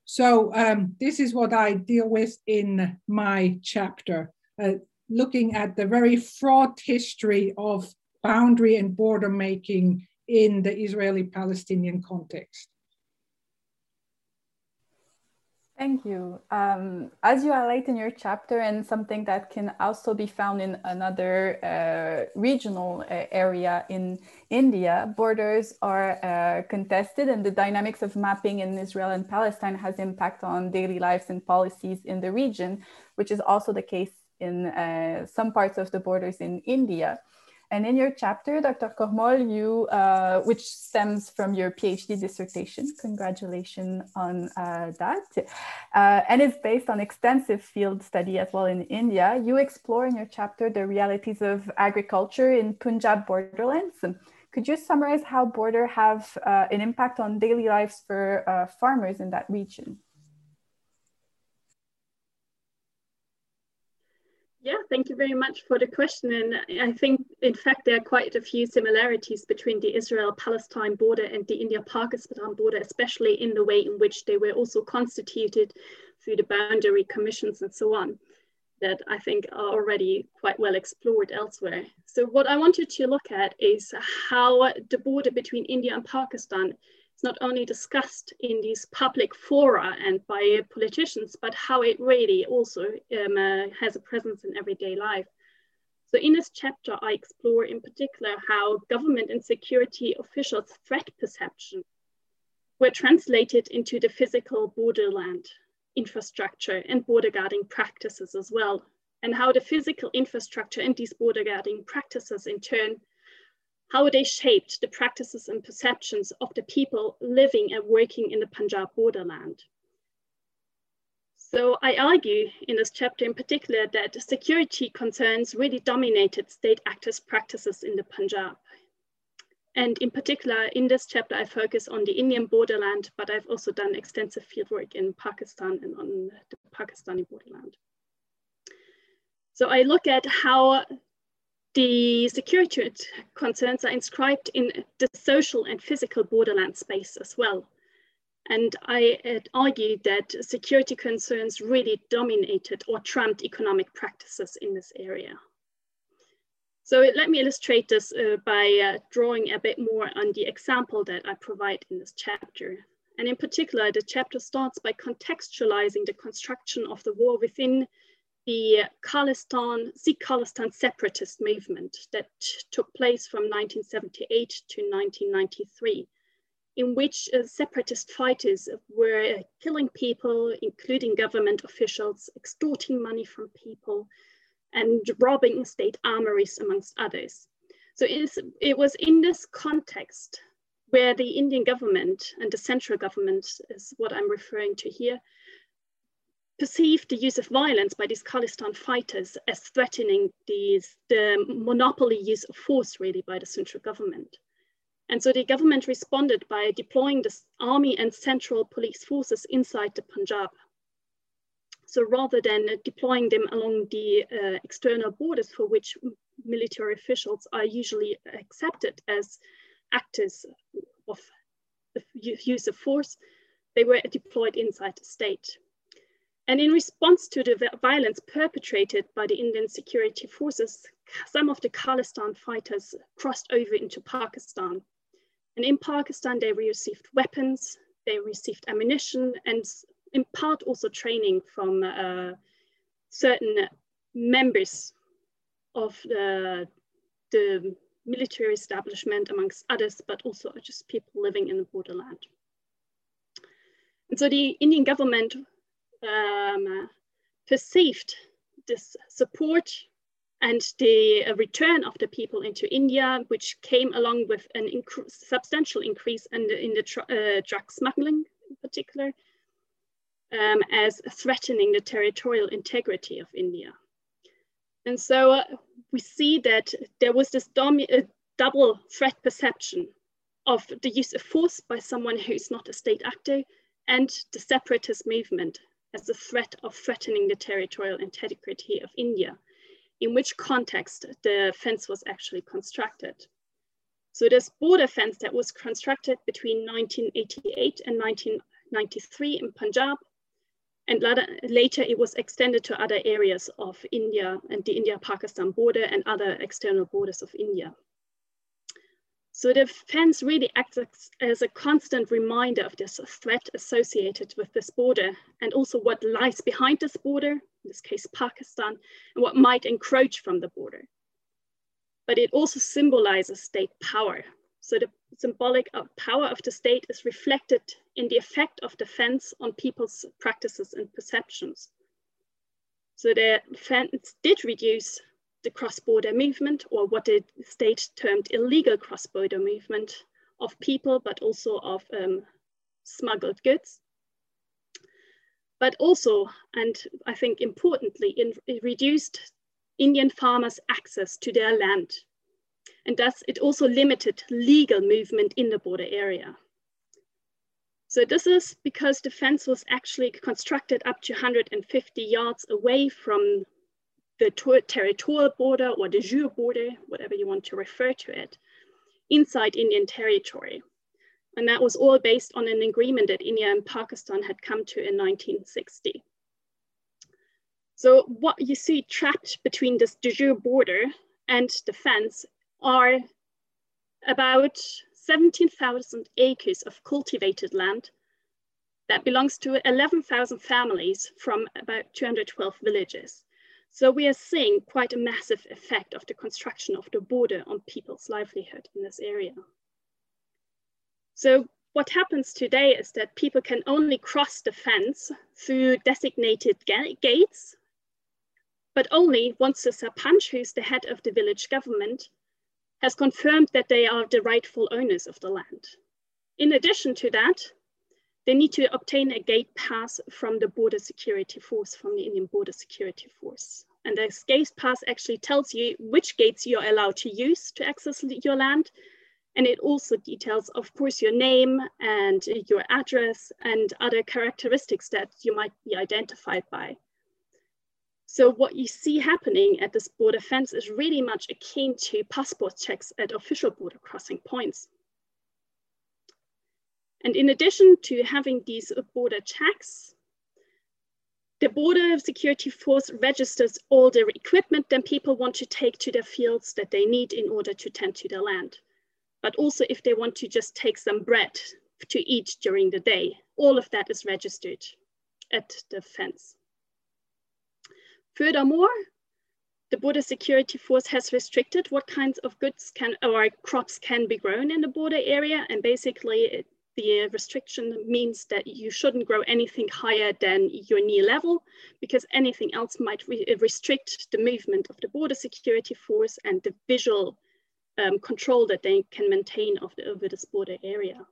So, um, this is what I deal with in my chapter, uh, looking at the very fraught history of boundary and border making in the Israeli Palestinian context. Thank you. Um, as you highlight in your chapter, and something that can also be found in another uh, regional uh, area in India, borders are uh, contested, and the dynamics of mapping in Israel and Palestine has impact on daily lives and policies in the region, which is also the case in uh, some parts of the borders in India. And in your chapter, Dr. Kormol, you, uh, which stems from your PhD dissertation, congratulations on uh, that, uh, and is based on extensive field study as well in India, you explore in your chapter the realities of agriculture in Punjab borderlands. Could you summarize how border have uh, an impact on daily lives for uh, farmers in that region? Yeah, thank you very much for the question. And I think, in fact, there are quite a few similarities between the Israel-Palestine border and the India-Pakistan border, especially in the way in which they were also constituted through the boundary commissions and so on, that I think are already quite well explored elsewhere. So what I wanted to look at is how the border between India and Pakistan it's not only discussed in these public fora and by politicians, but how it really also um, uh, has a presence in everyday life. So in this chapter, I explore in particular how government and security officials' threat perception were translated into the physical borderland infrastructure and border guarding practices as well, and how the physical infrastructure and these border guarding practices in turn how they shaped the practices and perceptions of the people living and working in the Punjab borderland. So I argue in this chapter in particular that security concerns really dominated state actors' practices in the Punjab. And in particular, in this chapter, I focus on the Indian borderland, but I've also done extensive fieldwork in Pakistan and on the Pakistani borderland. So I look at how the security concerns are inscribed in the social and physical borderland space as well. And I argue that security concerns really dominated or trumped economic practices in this area. So let me illustrate this uh, by uh, drawing a bit more on the example that I provide in this chapter. And in particular, the chapter starts by contextualizing the construction of the war within the Khalistan, Sikh Khalistan separatist movement that took place from 1978 to 1993, in which uh, separatist fighters were killing people, including government officials, extorting money from people, and robbing state armories, amongst others. So it was in this context where the Indian government and the central government is what I'm referring to here, perceived the use of violence by these Khalistan fighters as threatening these, the monopoly use of force really by the central government. And so the government responded by deploying the army and central police forces inside the Punjab. So rather than deploying them along the uh, external borders for which military officials are usually accepted as actors of the use of force, they were deployed inside the state. And in response to the violence perpetrated by the Indian security forces, some of the Khalistan fighters crossed over into Pakistan. And in Pakistan, they received weapons, they received ammunition, and in part also training from uh, certain members of the, the military establishment, amongst others, but also just people living in the borderland. And so the Indian government um, perceived this support and the uh, return of the people into India, which came along with an substantial increase in the, in the uh, drug smuggling in particular, um, as threatening the territorial integrity of India. And so uh, we see that there was this uh, double threat perception of the use of force by someone who's not a state actor and the separatist movement as a threat of threatening the territorial integrity of India, in which context the fence was actually constructed. So this border fence that was constructed between 1988 and 1993 in Punjab and later it was extended to other areas of India and the India-Pakistan border and other external borders of India. So the fence really acts as a constant reminder of this threat associated with this border and also what lies behind this border, in this case, Pakistan, and what might encroach from the border. But it also symbolizes state power, so the symbolic uh, power of the state is reflected in the effect of the fence on people's practices and perceptions. So the fence did reduce the cross-border movement or what the state termed illegal cross-border movement of people, but also of um, smuggled goods. But also, and I think importantly, in, it reduced Indian farmers' access to their land and thus it also limited legal movement in the border area. So this is because the fence was actually constructed up to 150 yards away from the territorial border or de jure border, whatever you want to refer to it, inside Indian territory. And that was all based on an agreement that India and Pakistan had come to in 1960. So what you see trapped between this de jure border and the fence are about 17,000 acres of cultivated land that belongs to 11,000 families from about 212 villages. So we are seeing quite a massive effect of the construction of the border on people's livelihood in this area. So what happens today is that people can only cross the fence through designated ga gates, but only once the Sarpanch, who's the head of the village government, has confirmed that they are the rightful owners of the land. In addition to that, they need to obtain a gate pass from the border security force, from the Indian border security force. And this gate pass actually tells you which gates you're allowed to use to access your land. And it also details, of course, your name and your address and other characteristics that you might be identified by. So what you see happening at this border fence is really much akin to passport checks at official border crossing points. And in addition to having these border checks, the border security force registers all the equipment that people want to take to their fields that they need in order to tend to their land. But also if they want to just take some bread to eat during the day, all of that is registered at the fence. Furthermore, the border security force has restricted what kinds of goods can or crops can be grown in the border area. And basically it, the restriction means that you shouldn't grow anything higher than your knee level because anything else might re restrict the movement of the border security force and the visual um, control that they can maintain of the, over this border area.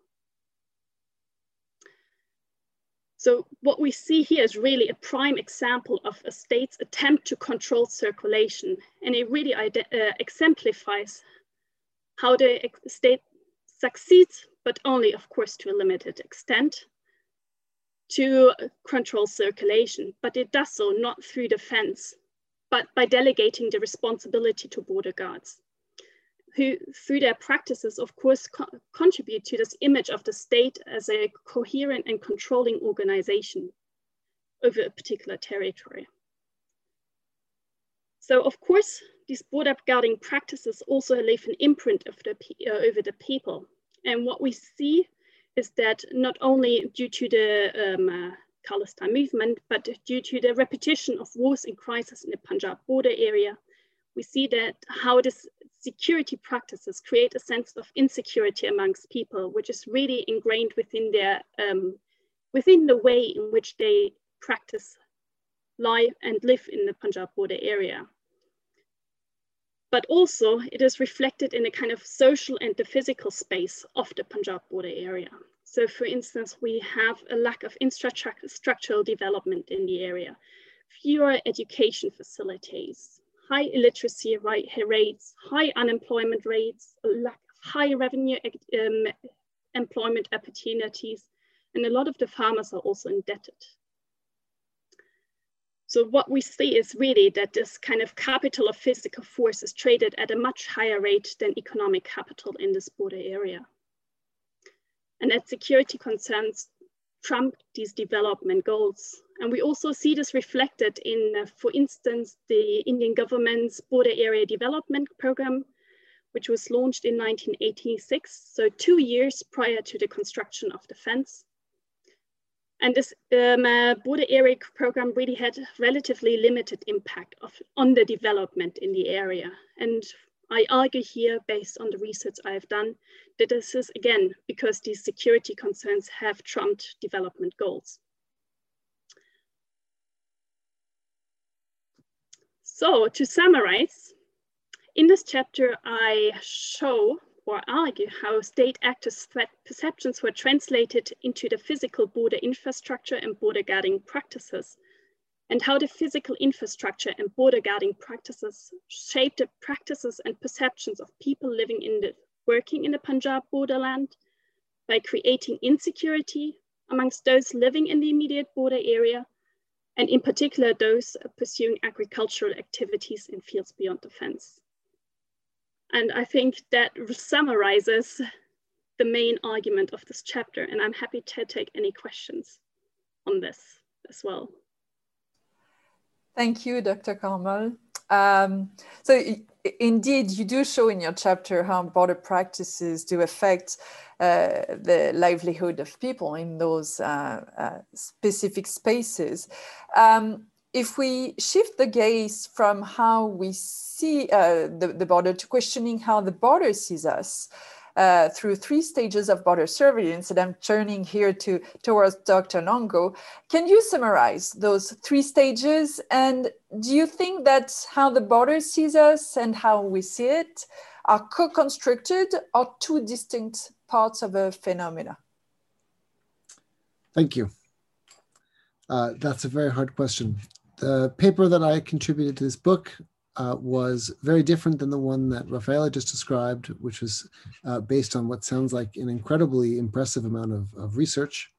So what we see here is really a prime example of a state's attempt to control circulation. And it really uh, exemplifies how the state succeeds, but only of course to a limited extent, to control circulation. But it does so not through the fence, but by delegating the responsibility to border guards who through their practices, of course, co contribute to this image of the state as a coherent and controlling organization over a particular territory. So of course, these border guarding practices also leave an imprint the, uh, over the people. And what we see is that not only due to the um, uh, Khalistan movement, but due to the repetition of wars and crises in the Punjab border area, we see that how this security practices create a sense of insecurity amongst people, which is really ingrained within their um, within the way in which they practice life and live in the Punjab border area. But also it is reflected in a kind of social and the physical space of the Punjab border area. So for instance, we have a lack of infrastructural development in the area, fewer education facilities, high illiteracy rates, high unemployment rates, lack of high revenue um, employment opportunities, and a lot of the farmers are also indebted. So what we see is really that this kind of capital of physical force is traded at a much higher rate than economic capital in this border area. And that security concerns trump these development goals. And we also see this reflected in, uh, for instance, the Indian government's border area development program, which was launched in 1986, so two years prior to the construction of the fence. And this um, uh, area program really had relatively limited impact of, on the development in the area. And I argue here, based on the research I have done, that this is again because these security concerns have trumped development goals. So to summarize, in this chapter, I show or argue how state actors' threat perceptions were translated into the physical border infrastructure and border guarding practices and how the physical infrastructure and border guarding practices shaped the practices and perceptions of people living in the working in the Punjab borderland by creating insecurity amongst those living in the immediate border area, and in particular those pursuing agricultural activities in fields beyond the fence. And I think that summarizes the main argument of this chapter, and I'm happy to take any questions on this as well. Thank you, Dr. Carmel. Um, so indeed, you do show in your chapter how border practices do affect uh, the livelihood of people in those uh, uh, specific spaces. Um, if we shift the gaze from how we see uh, the, the border to questioning how the border sees us, uh, through three stages of border surveillance, and I'm turning here to towards Dr. Longo. Can you summarize those three stages? And do you think that how the border sees us and how we see it are co-constructed or two distinct parts of a phenomena? Thank you. Uh, that's a very hard question. The paper that I contributed to this book uh, was very different than the one that Rafaela just described, which was uh, based on what sounds like an incredibly impressive amount of, of research,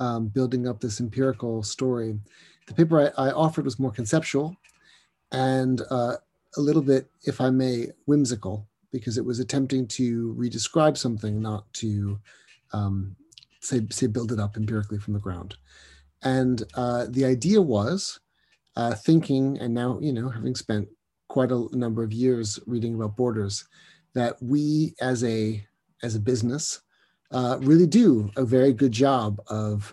um, building up this empirical story. The paper I, I offered was more conceptual and uh, a little bit, if I may, whimsical, because it was attempting to redescribe something, not to um, say, say build it up empirically from the ground. And uh, the idea was uh, thinking, and now, you know, having spent quite a number of years reading about borders that we as a as a business uh, really do a very good job of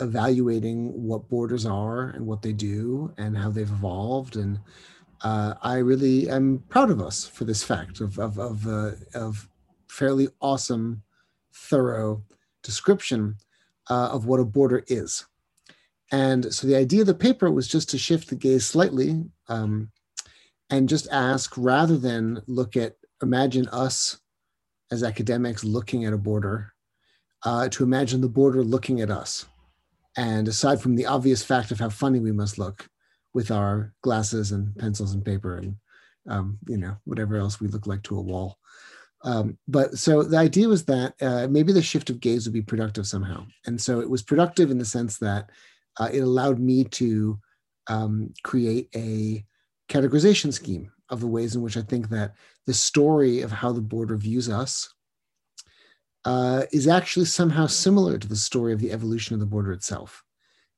evaluating what borders are and what they do and how they've evolved and uh, I really am proud of us for this fact of of of, uh, of fairly awesome, thorough description uh, of what a border is. And so the idea of the paper was just to shift the gaze slightly um, and just ask rather than look at imagine us as academics looking at a border uh, to imagine the border looking at us. And aside from the obvious fact of how funny we must look with our glasses and pencils and paper and um, you know whatever else we look like to a wall. Um, but so the idea was that uh, maybe the shift of gaze would be productive somehow. And so it was productive in the sense that uh, it allowed me to um, create a categorization scheme of the ways in which I think that the story of how the border views us uh, is actually somehow similar to the story of the evolution of the border itself.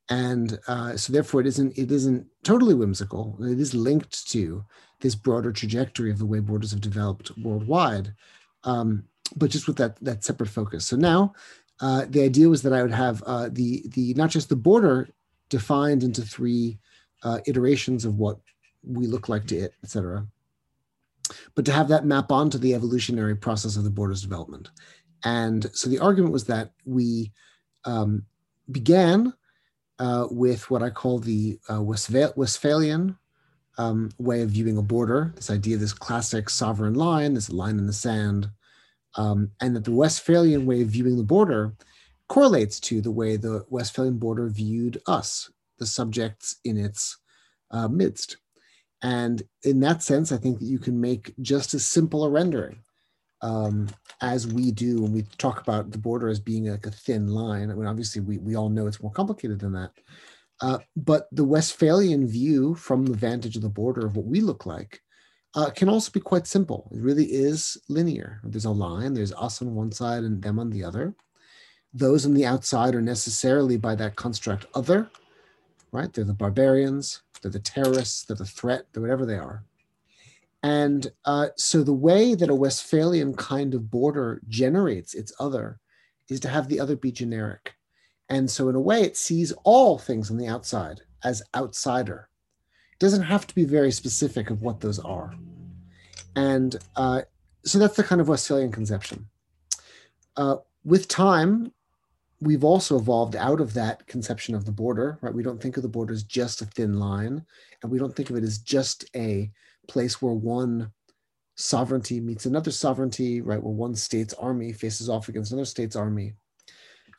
And uh, so therefore it isn't, it isn't totally whimsical. It is linked to this broader trajectory of the way borders have developed worldwide, um, but just with that, that separate focus. So now uh, the idea was that I would have uh, the, the, not just the border defined into three uh, iterations of what we look like to it, et cetera, but to have that map onto the evolutionary process of the border's development. And so the argument was that we um, began uh, with what I call the uh, Westphal- Westphalian um, way of viewing a border, this idea, this classic sovereign line, this line in the sand, um, and that the Westphalian way of viewing the border correlates to the way the Westphalian border viewed us, the subjects in its uh, midst. And in that sense, I think that you can make just as simple a rendering um, as we do when we talk about the border as being like a thin line. I mean, obviously, we, we all know it's more complicated than that. Uh, but the Westphalian view from the vantage of the border of what we look like uh, can also be quite simple. It really is linear. There's a line, there's us on one side and them on the other. Those on the outside are necessarily by that construct other, right? They're the barbarians, they're the terrorists, they're the threat, they're whatever they are. And uh, so the way that a Westphalian kind of border generates its other is to have the other be generic. And so in a way, it sees all things on the outside as outsider. Doesn't have to be very specific of what those are. And uh, so that's the kind of Westphalian conception. Uh, with time, we've also evolved out of that conception of the border, right? We don't think of the border as just a thin line, and we don't think of it as just a place where one sovereignty meets another sovereignty, right? Where one state's army faces off against another state's army.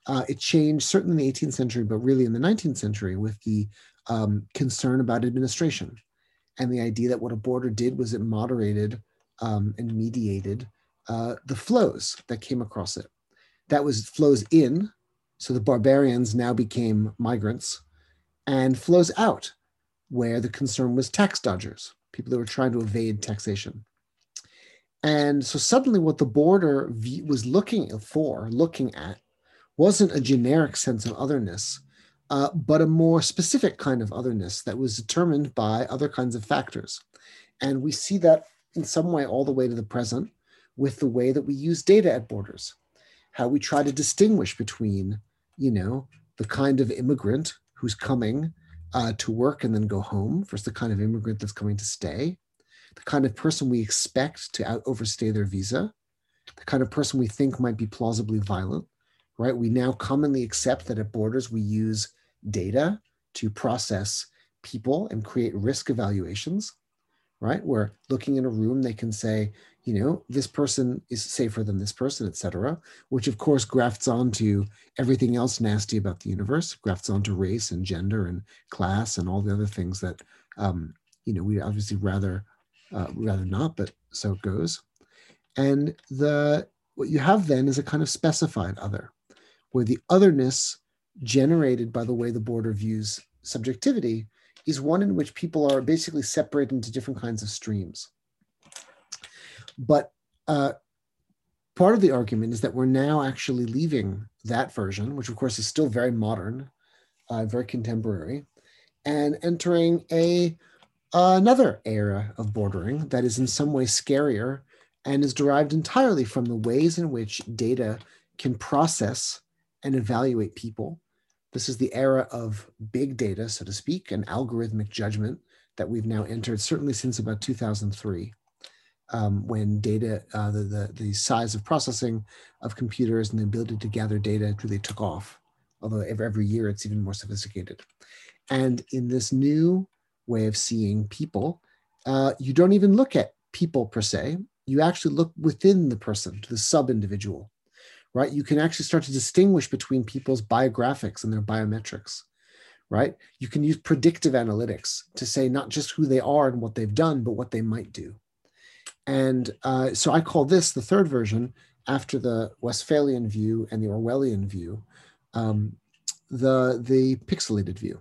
Uh, it changed certainly in the 18th century, but really in the 19th century with the um, concern about administration and the idea that what a border did was it moderated um, and mediated uh, the flows that came across it. That was flows in, so the barbarians now became migrants, and flows out, where the concern was tax dodgers, people that were trying to evade taxation. And so suddenly, what the border was looking for, looking at, wasn't a generic sense of otherness, uh, but a more specific kind of otherness that was determined by other kinds of factors. And we see that in some way all the way to the present with the way that we use data at borders, how we try to distinguish between, you know, the kind of immigrant who's coming uh, to work and then go home versus the kind of immigrant that's coming to stay, the kind of person we expect to out overstay their visa, the kind of person we think might be plausibly violent, right? We now commonly accept that at borders we use data to process people and create risk evaluations, right? Where looking in a room, they can say, you know, this person is safer than this person, et cetera, which of course grafts onto everything else nasty about the universe, grafts onto race and gender and class and all the other things that, um, you know, we obviously rather, uh, rather not, but so it goes. And the, what you have then is a kind of specified other, where the otherness generated by the way the border views subjectivity is one in which people are basically separated into different kinds of streams. But uh, part of the argument is that we're now actually leaving that version, which of course is still very modern, uh, very contemporary, and entering a another era of bordering that is in some way scarier and is derived entirely from the ways in which data can process and evaluate people. This is the era of big data, so to speak, and algorithmic judgment that we've now entered, certainly since about 2003 um, when data, uh, the, the, the size of processing of computers and the ability to gather data really took off. Although every, year it's even more sophisticated. And in this new way of seeing people, uh, you don't even look at people per se. You actually look within the person, to the sub individual, right? You can actually start to distinguish between people's biographics and their biometrics, right? You can use predictive analytics to say not just who they are and what they've done, but what they might do. And uh, so I call this the third version after the Westphalian view and the Orwellian view, um, the, the pixelated view,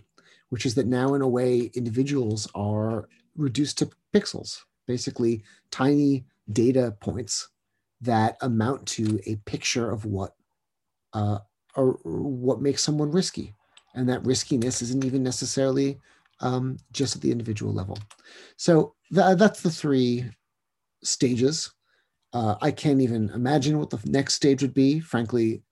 which is that now in a way individuals are reduced to pixels, basically tiny data points that amount to a picture of what uh, or what makes someone risky. And that riskiness isn't even necessarily um, just at the individual level. So th that's the three stages. Uh, I can't even imagine what the next stage would be. Frankly,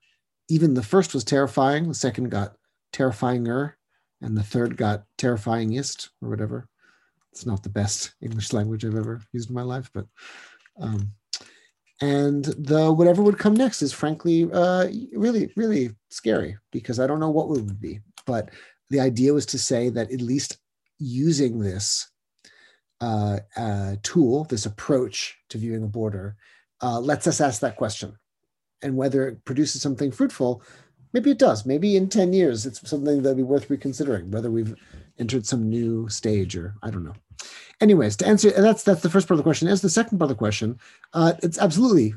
even the first was terrifying. The second got terrifyinger, and the third got terrifyingest or whatever. It's not the best English language I've ever used in my life, but um, and the whatever would come next is frankly uh, really really scary because I don't know what it would be. But the idea was to say that at least using this uh, uh, tool, this approach to viewing a border, uh, lets us ask that question. And whether it produces something fruitful, maybe it does. Maybe in 10 years, it's something that'd be worth reconsidering, whether we've entered some new stage or I don't know. Anyways, to answer, that's that's the first part of the question. As the second part of the question, uh, it's absolutely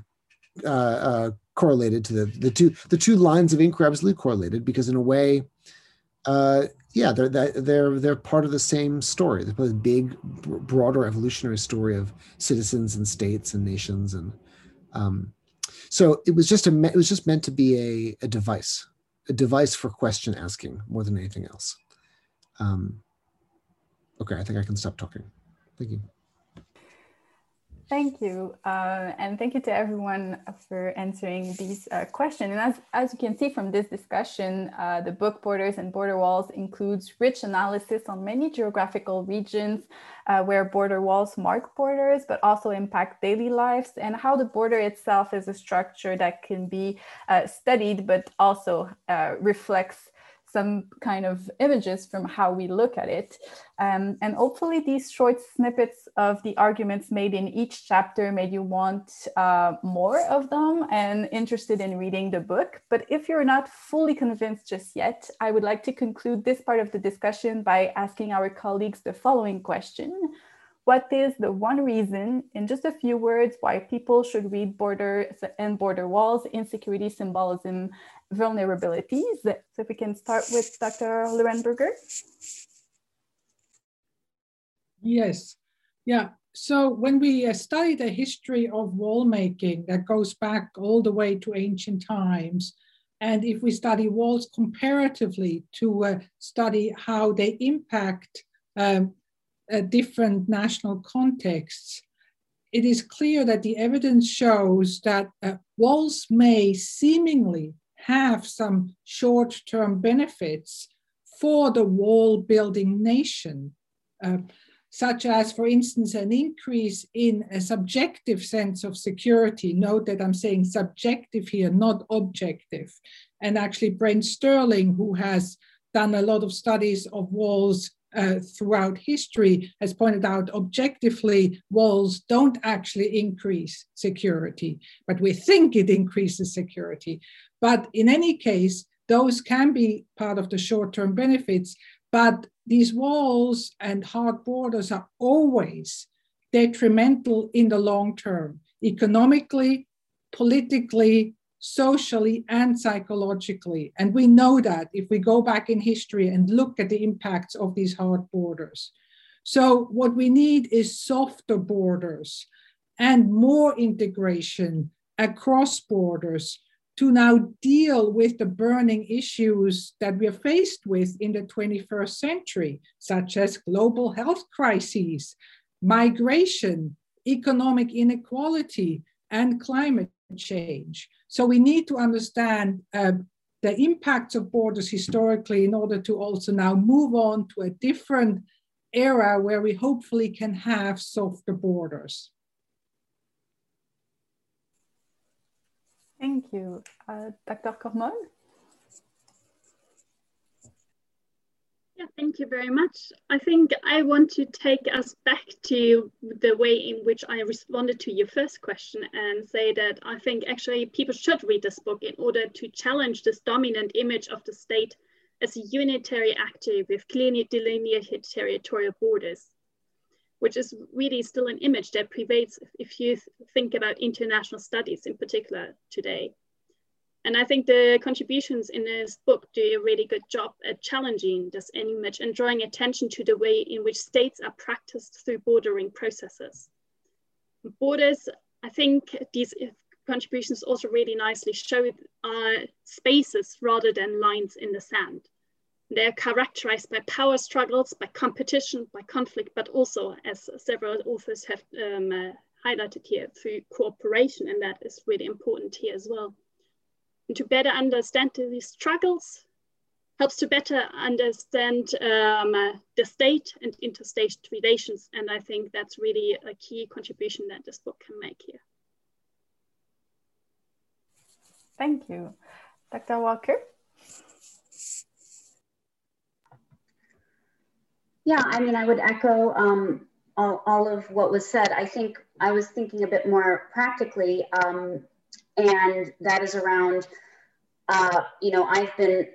uh, uh, correlated to the, the two the two lines of inquiry absolutely correlated because in a way, uh, yeah, they're they're they're part of the same story. They're the big, broader evolutionary story of citizens and states and nations, and um, so it was just a it was just meant to be a, a device, a device for question asking more than anything else. Um, okay, I think I can stop talking. Thank you. Thank you. Uh, and thank you to everyone for answering these uh, questions. And as, as you can see from this discussion, uh, the book Borders and Border Walls includes rich analysis on many geographical regions uh, where border walls mark borders, but also impact daily lives and how the border itself is a structure that can be uh, studied, but also uh, reflects some kind of images from how we look at it. Um, and hopefully these short snippets of the arguments made in each chapter made you want uh, more of them and interested in reading the book. But if you're not fully convinced just yet, I would like to conclude this part of the discussion by asking our colleagues the following question. What is the one reason, in just a few words, why people should read Borders and Border Walls, Insecurity, Symbolism, vulnerabilities. So if we can start with Dr. Leuenberger. Yes, yeah. So when we uh, study the history of wall making that goes back all the way to ancient times, and if we study walls comparatively to uh, study how they impact um, uh, different national contexts, it is clear that the evidence shows that uh, walls may seemingly have some short term benefits for the wall building nation, uh, such as, for instance, an increase in a subjective sense of security. Note that I'm saying subjective here, not objective. And actually, Brent Sterling, who has done a lot of studies of walls uh, throughout history has pointed out objectively walls don't actually increase security, but we think it increases security. But in any case, those can be part of the short term benefits. But these walls and hard borders are always detrimental in the long term, economically, politically, socially, and psychologically. And we know that if we go back in history and look at the impacts of these hard borders. So, what we need is softer borders and more integration across borders to now deal with the burning issues that we are faced with in the 21st century, such as global health crises, migration, economic inequality, and climate change. So we need to understand uh, the impacts of borders historically in order to also now move on to a different era where we hopefully can have softer borders. Thank you. Uh, Dr. Cormol? Yeah, thank you very much. I think I want to take us back to the way in which I responded to your first question and say that I think actually people should read this book in order to challenge this dominant image of the state as a unitary actor with clearly delineated territorial borders which is really still an image that prevails if you think about international studies in particular today. And I think the contributions in this book do a really good job at challenging this image and drawing attention to the way in which states are practiced through bordering processes. Borders, I think these contributions also really nicely show uh, spaces rather than lines in the sand. They're characterized by power struggles, by competition, by conflict, but also, as several authors have um, uh, highlighted here, through cooperation, and that is really important here as well and to better understand these struggles helps to better understand um, uh, the state and interstate relations. And I think that's really a key contribution that this book can make here. Thank you. Dr. Walker? Yeah, I mean, I would echo um, all, all of what was said. I think I was thinking a bit more practically. Um, and that is around, uh, you know, I've been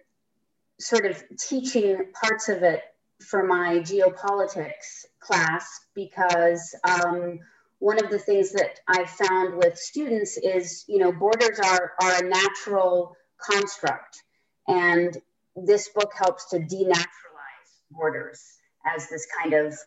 sort of teaching parts of it for my geopolitics class because um, one of the things that I've found with students is, you know, borders are, are a natural construct. And this book helps to denaturalize borders as this kind of,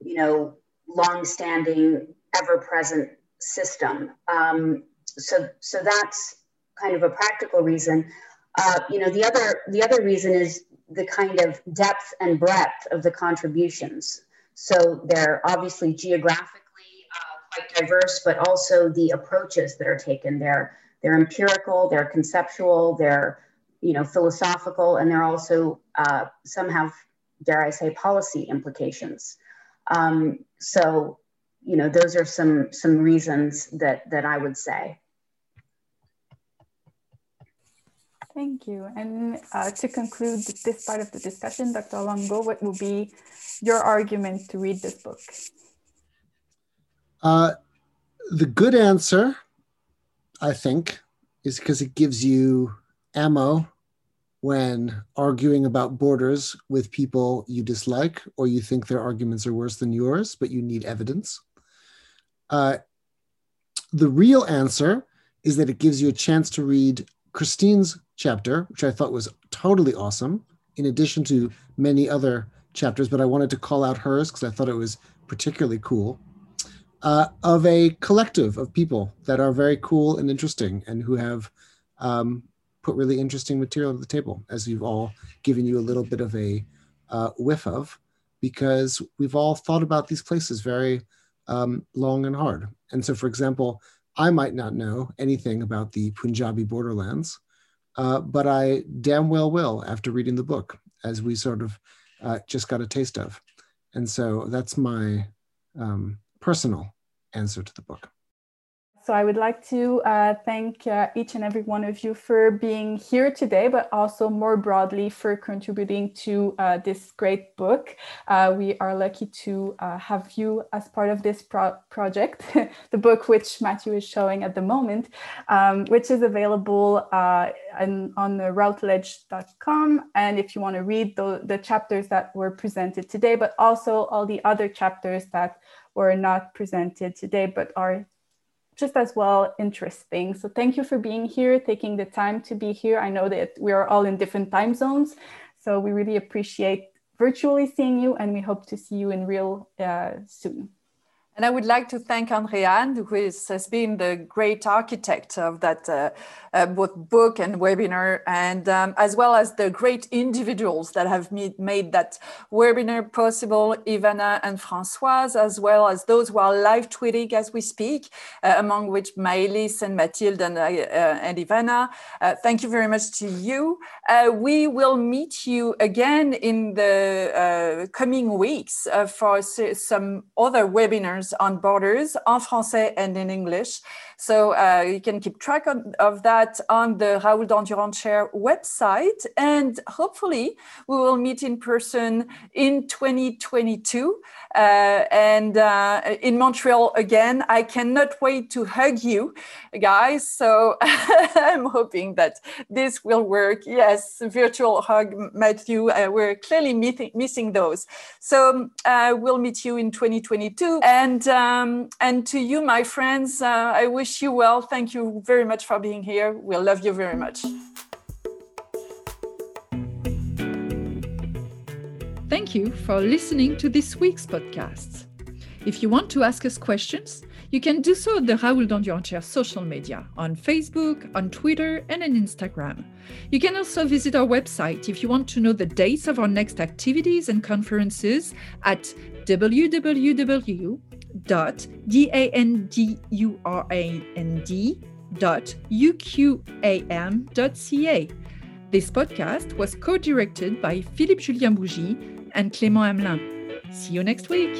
you know, long-standing, ever-present system. Um, so so that's kind of a practical reason. Uh, you know, the other the other reason is the kind of depth and breadth of the contributions. So they're obviously geographically uh, quite diverse, but also the approaches that are taken. They're they're empirical, they're conceptual, they're you know philosophical, and they're also uh, some have dare I say policy implications. Um, so you know those are some some reasons that that I would say. Thank you. And uh, to conclude this part of the discussion, Dr. Longo, what will be your argument to read this book? Uh, the good answer, I think, is because it gives you ammo when arguing about borders with people you dislike or you think their arguments are worse than yours, but you need evidence. Uh, the real answer is that it gives you a chance to read Christine's chapter, which I thought was totally awesome, in addition to many other chapters, but I wanted to call out hers because I thought it was particularly cool, uh, of a collective of people that are very cool and interesting and who have um, put really interesting material to the table, as we've all given you a little bit of a uh, whiff of, because we've all thought about these places very um, long and hard. And so, for example, I might not know anything about the Punjabi borderlands, uh, but I damn well will after reading the book, as we sort of uh, just got a taste of. And so that's my um, personal answer to the book. So I would like to uh, thank uh, each and every one of you for being here today, but also more broadly for contributing to uh, this great book. Uh, we are lucky to uh, have you as part of this pro project, the book which Matthew is showing at the moment, um, which is available uh, in, on routledge.com. And if you want to read the, the chapters that were presented today, but also all the other chapters that were not presented today, but are just as well interesting. So thank you for being here, taking the time to be here. I know that we are all in different time zones, so we really appreciate virtually seeing you, and we hope to see you in real uh, soon. And I would like to thank Andrea, who is, has been the great architect of that uh, uh, both book and webinar, and um, as well as the great individuals that have made, made that webinar possible, Ivana and Françoise, as well as those who are live tweeting as we speak, uh, among which Maëlys and Mathilde and, uh, uh, and Ivana. Uh, thank you very much to you. we will meet you again in the coming weeks for some other webinars on borders en français and in English. So uh, you can keep track of, of that on the Raoul Dandurand Chair website. And hopefully we will meet in person in 2022 uh, and uh, in Montreal again. I cannot wait to hug you guys. So I'm hoping that this will work. Yes, virtual hug, Matthew. Uh, we're clearly missing those. So uh, we'll meet you in 2022. And, um, and to you, my friends, uh, I wish wish you well. Thank you very much for being here. We love you very much. Thank you for listening to this week's podcast. If you want to ask us questions, you can do so at the Raoul Dandurand Chair social media on Facebook, on Twitter, and on Instagram. You can also visit our website if you want to know the dates of our next activities and conferences at www.dandurand.uqam.ca. This podcast was co directed by Philippe Julien Bougie and Clément Hamelin. See you next week.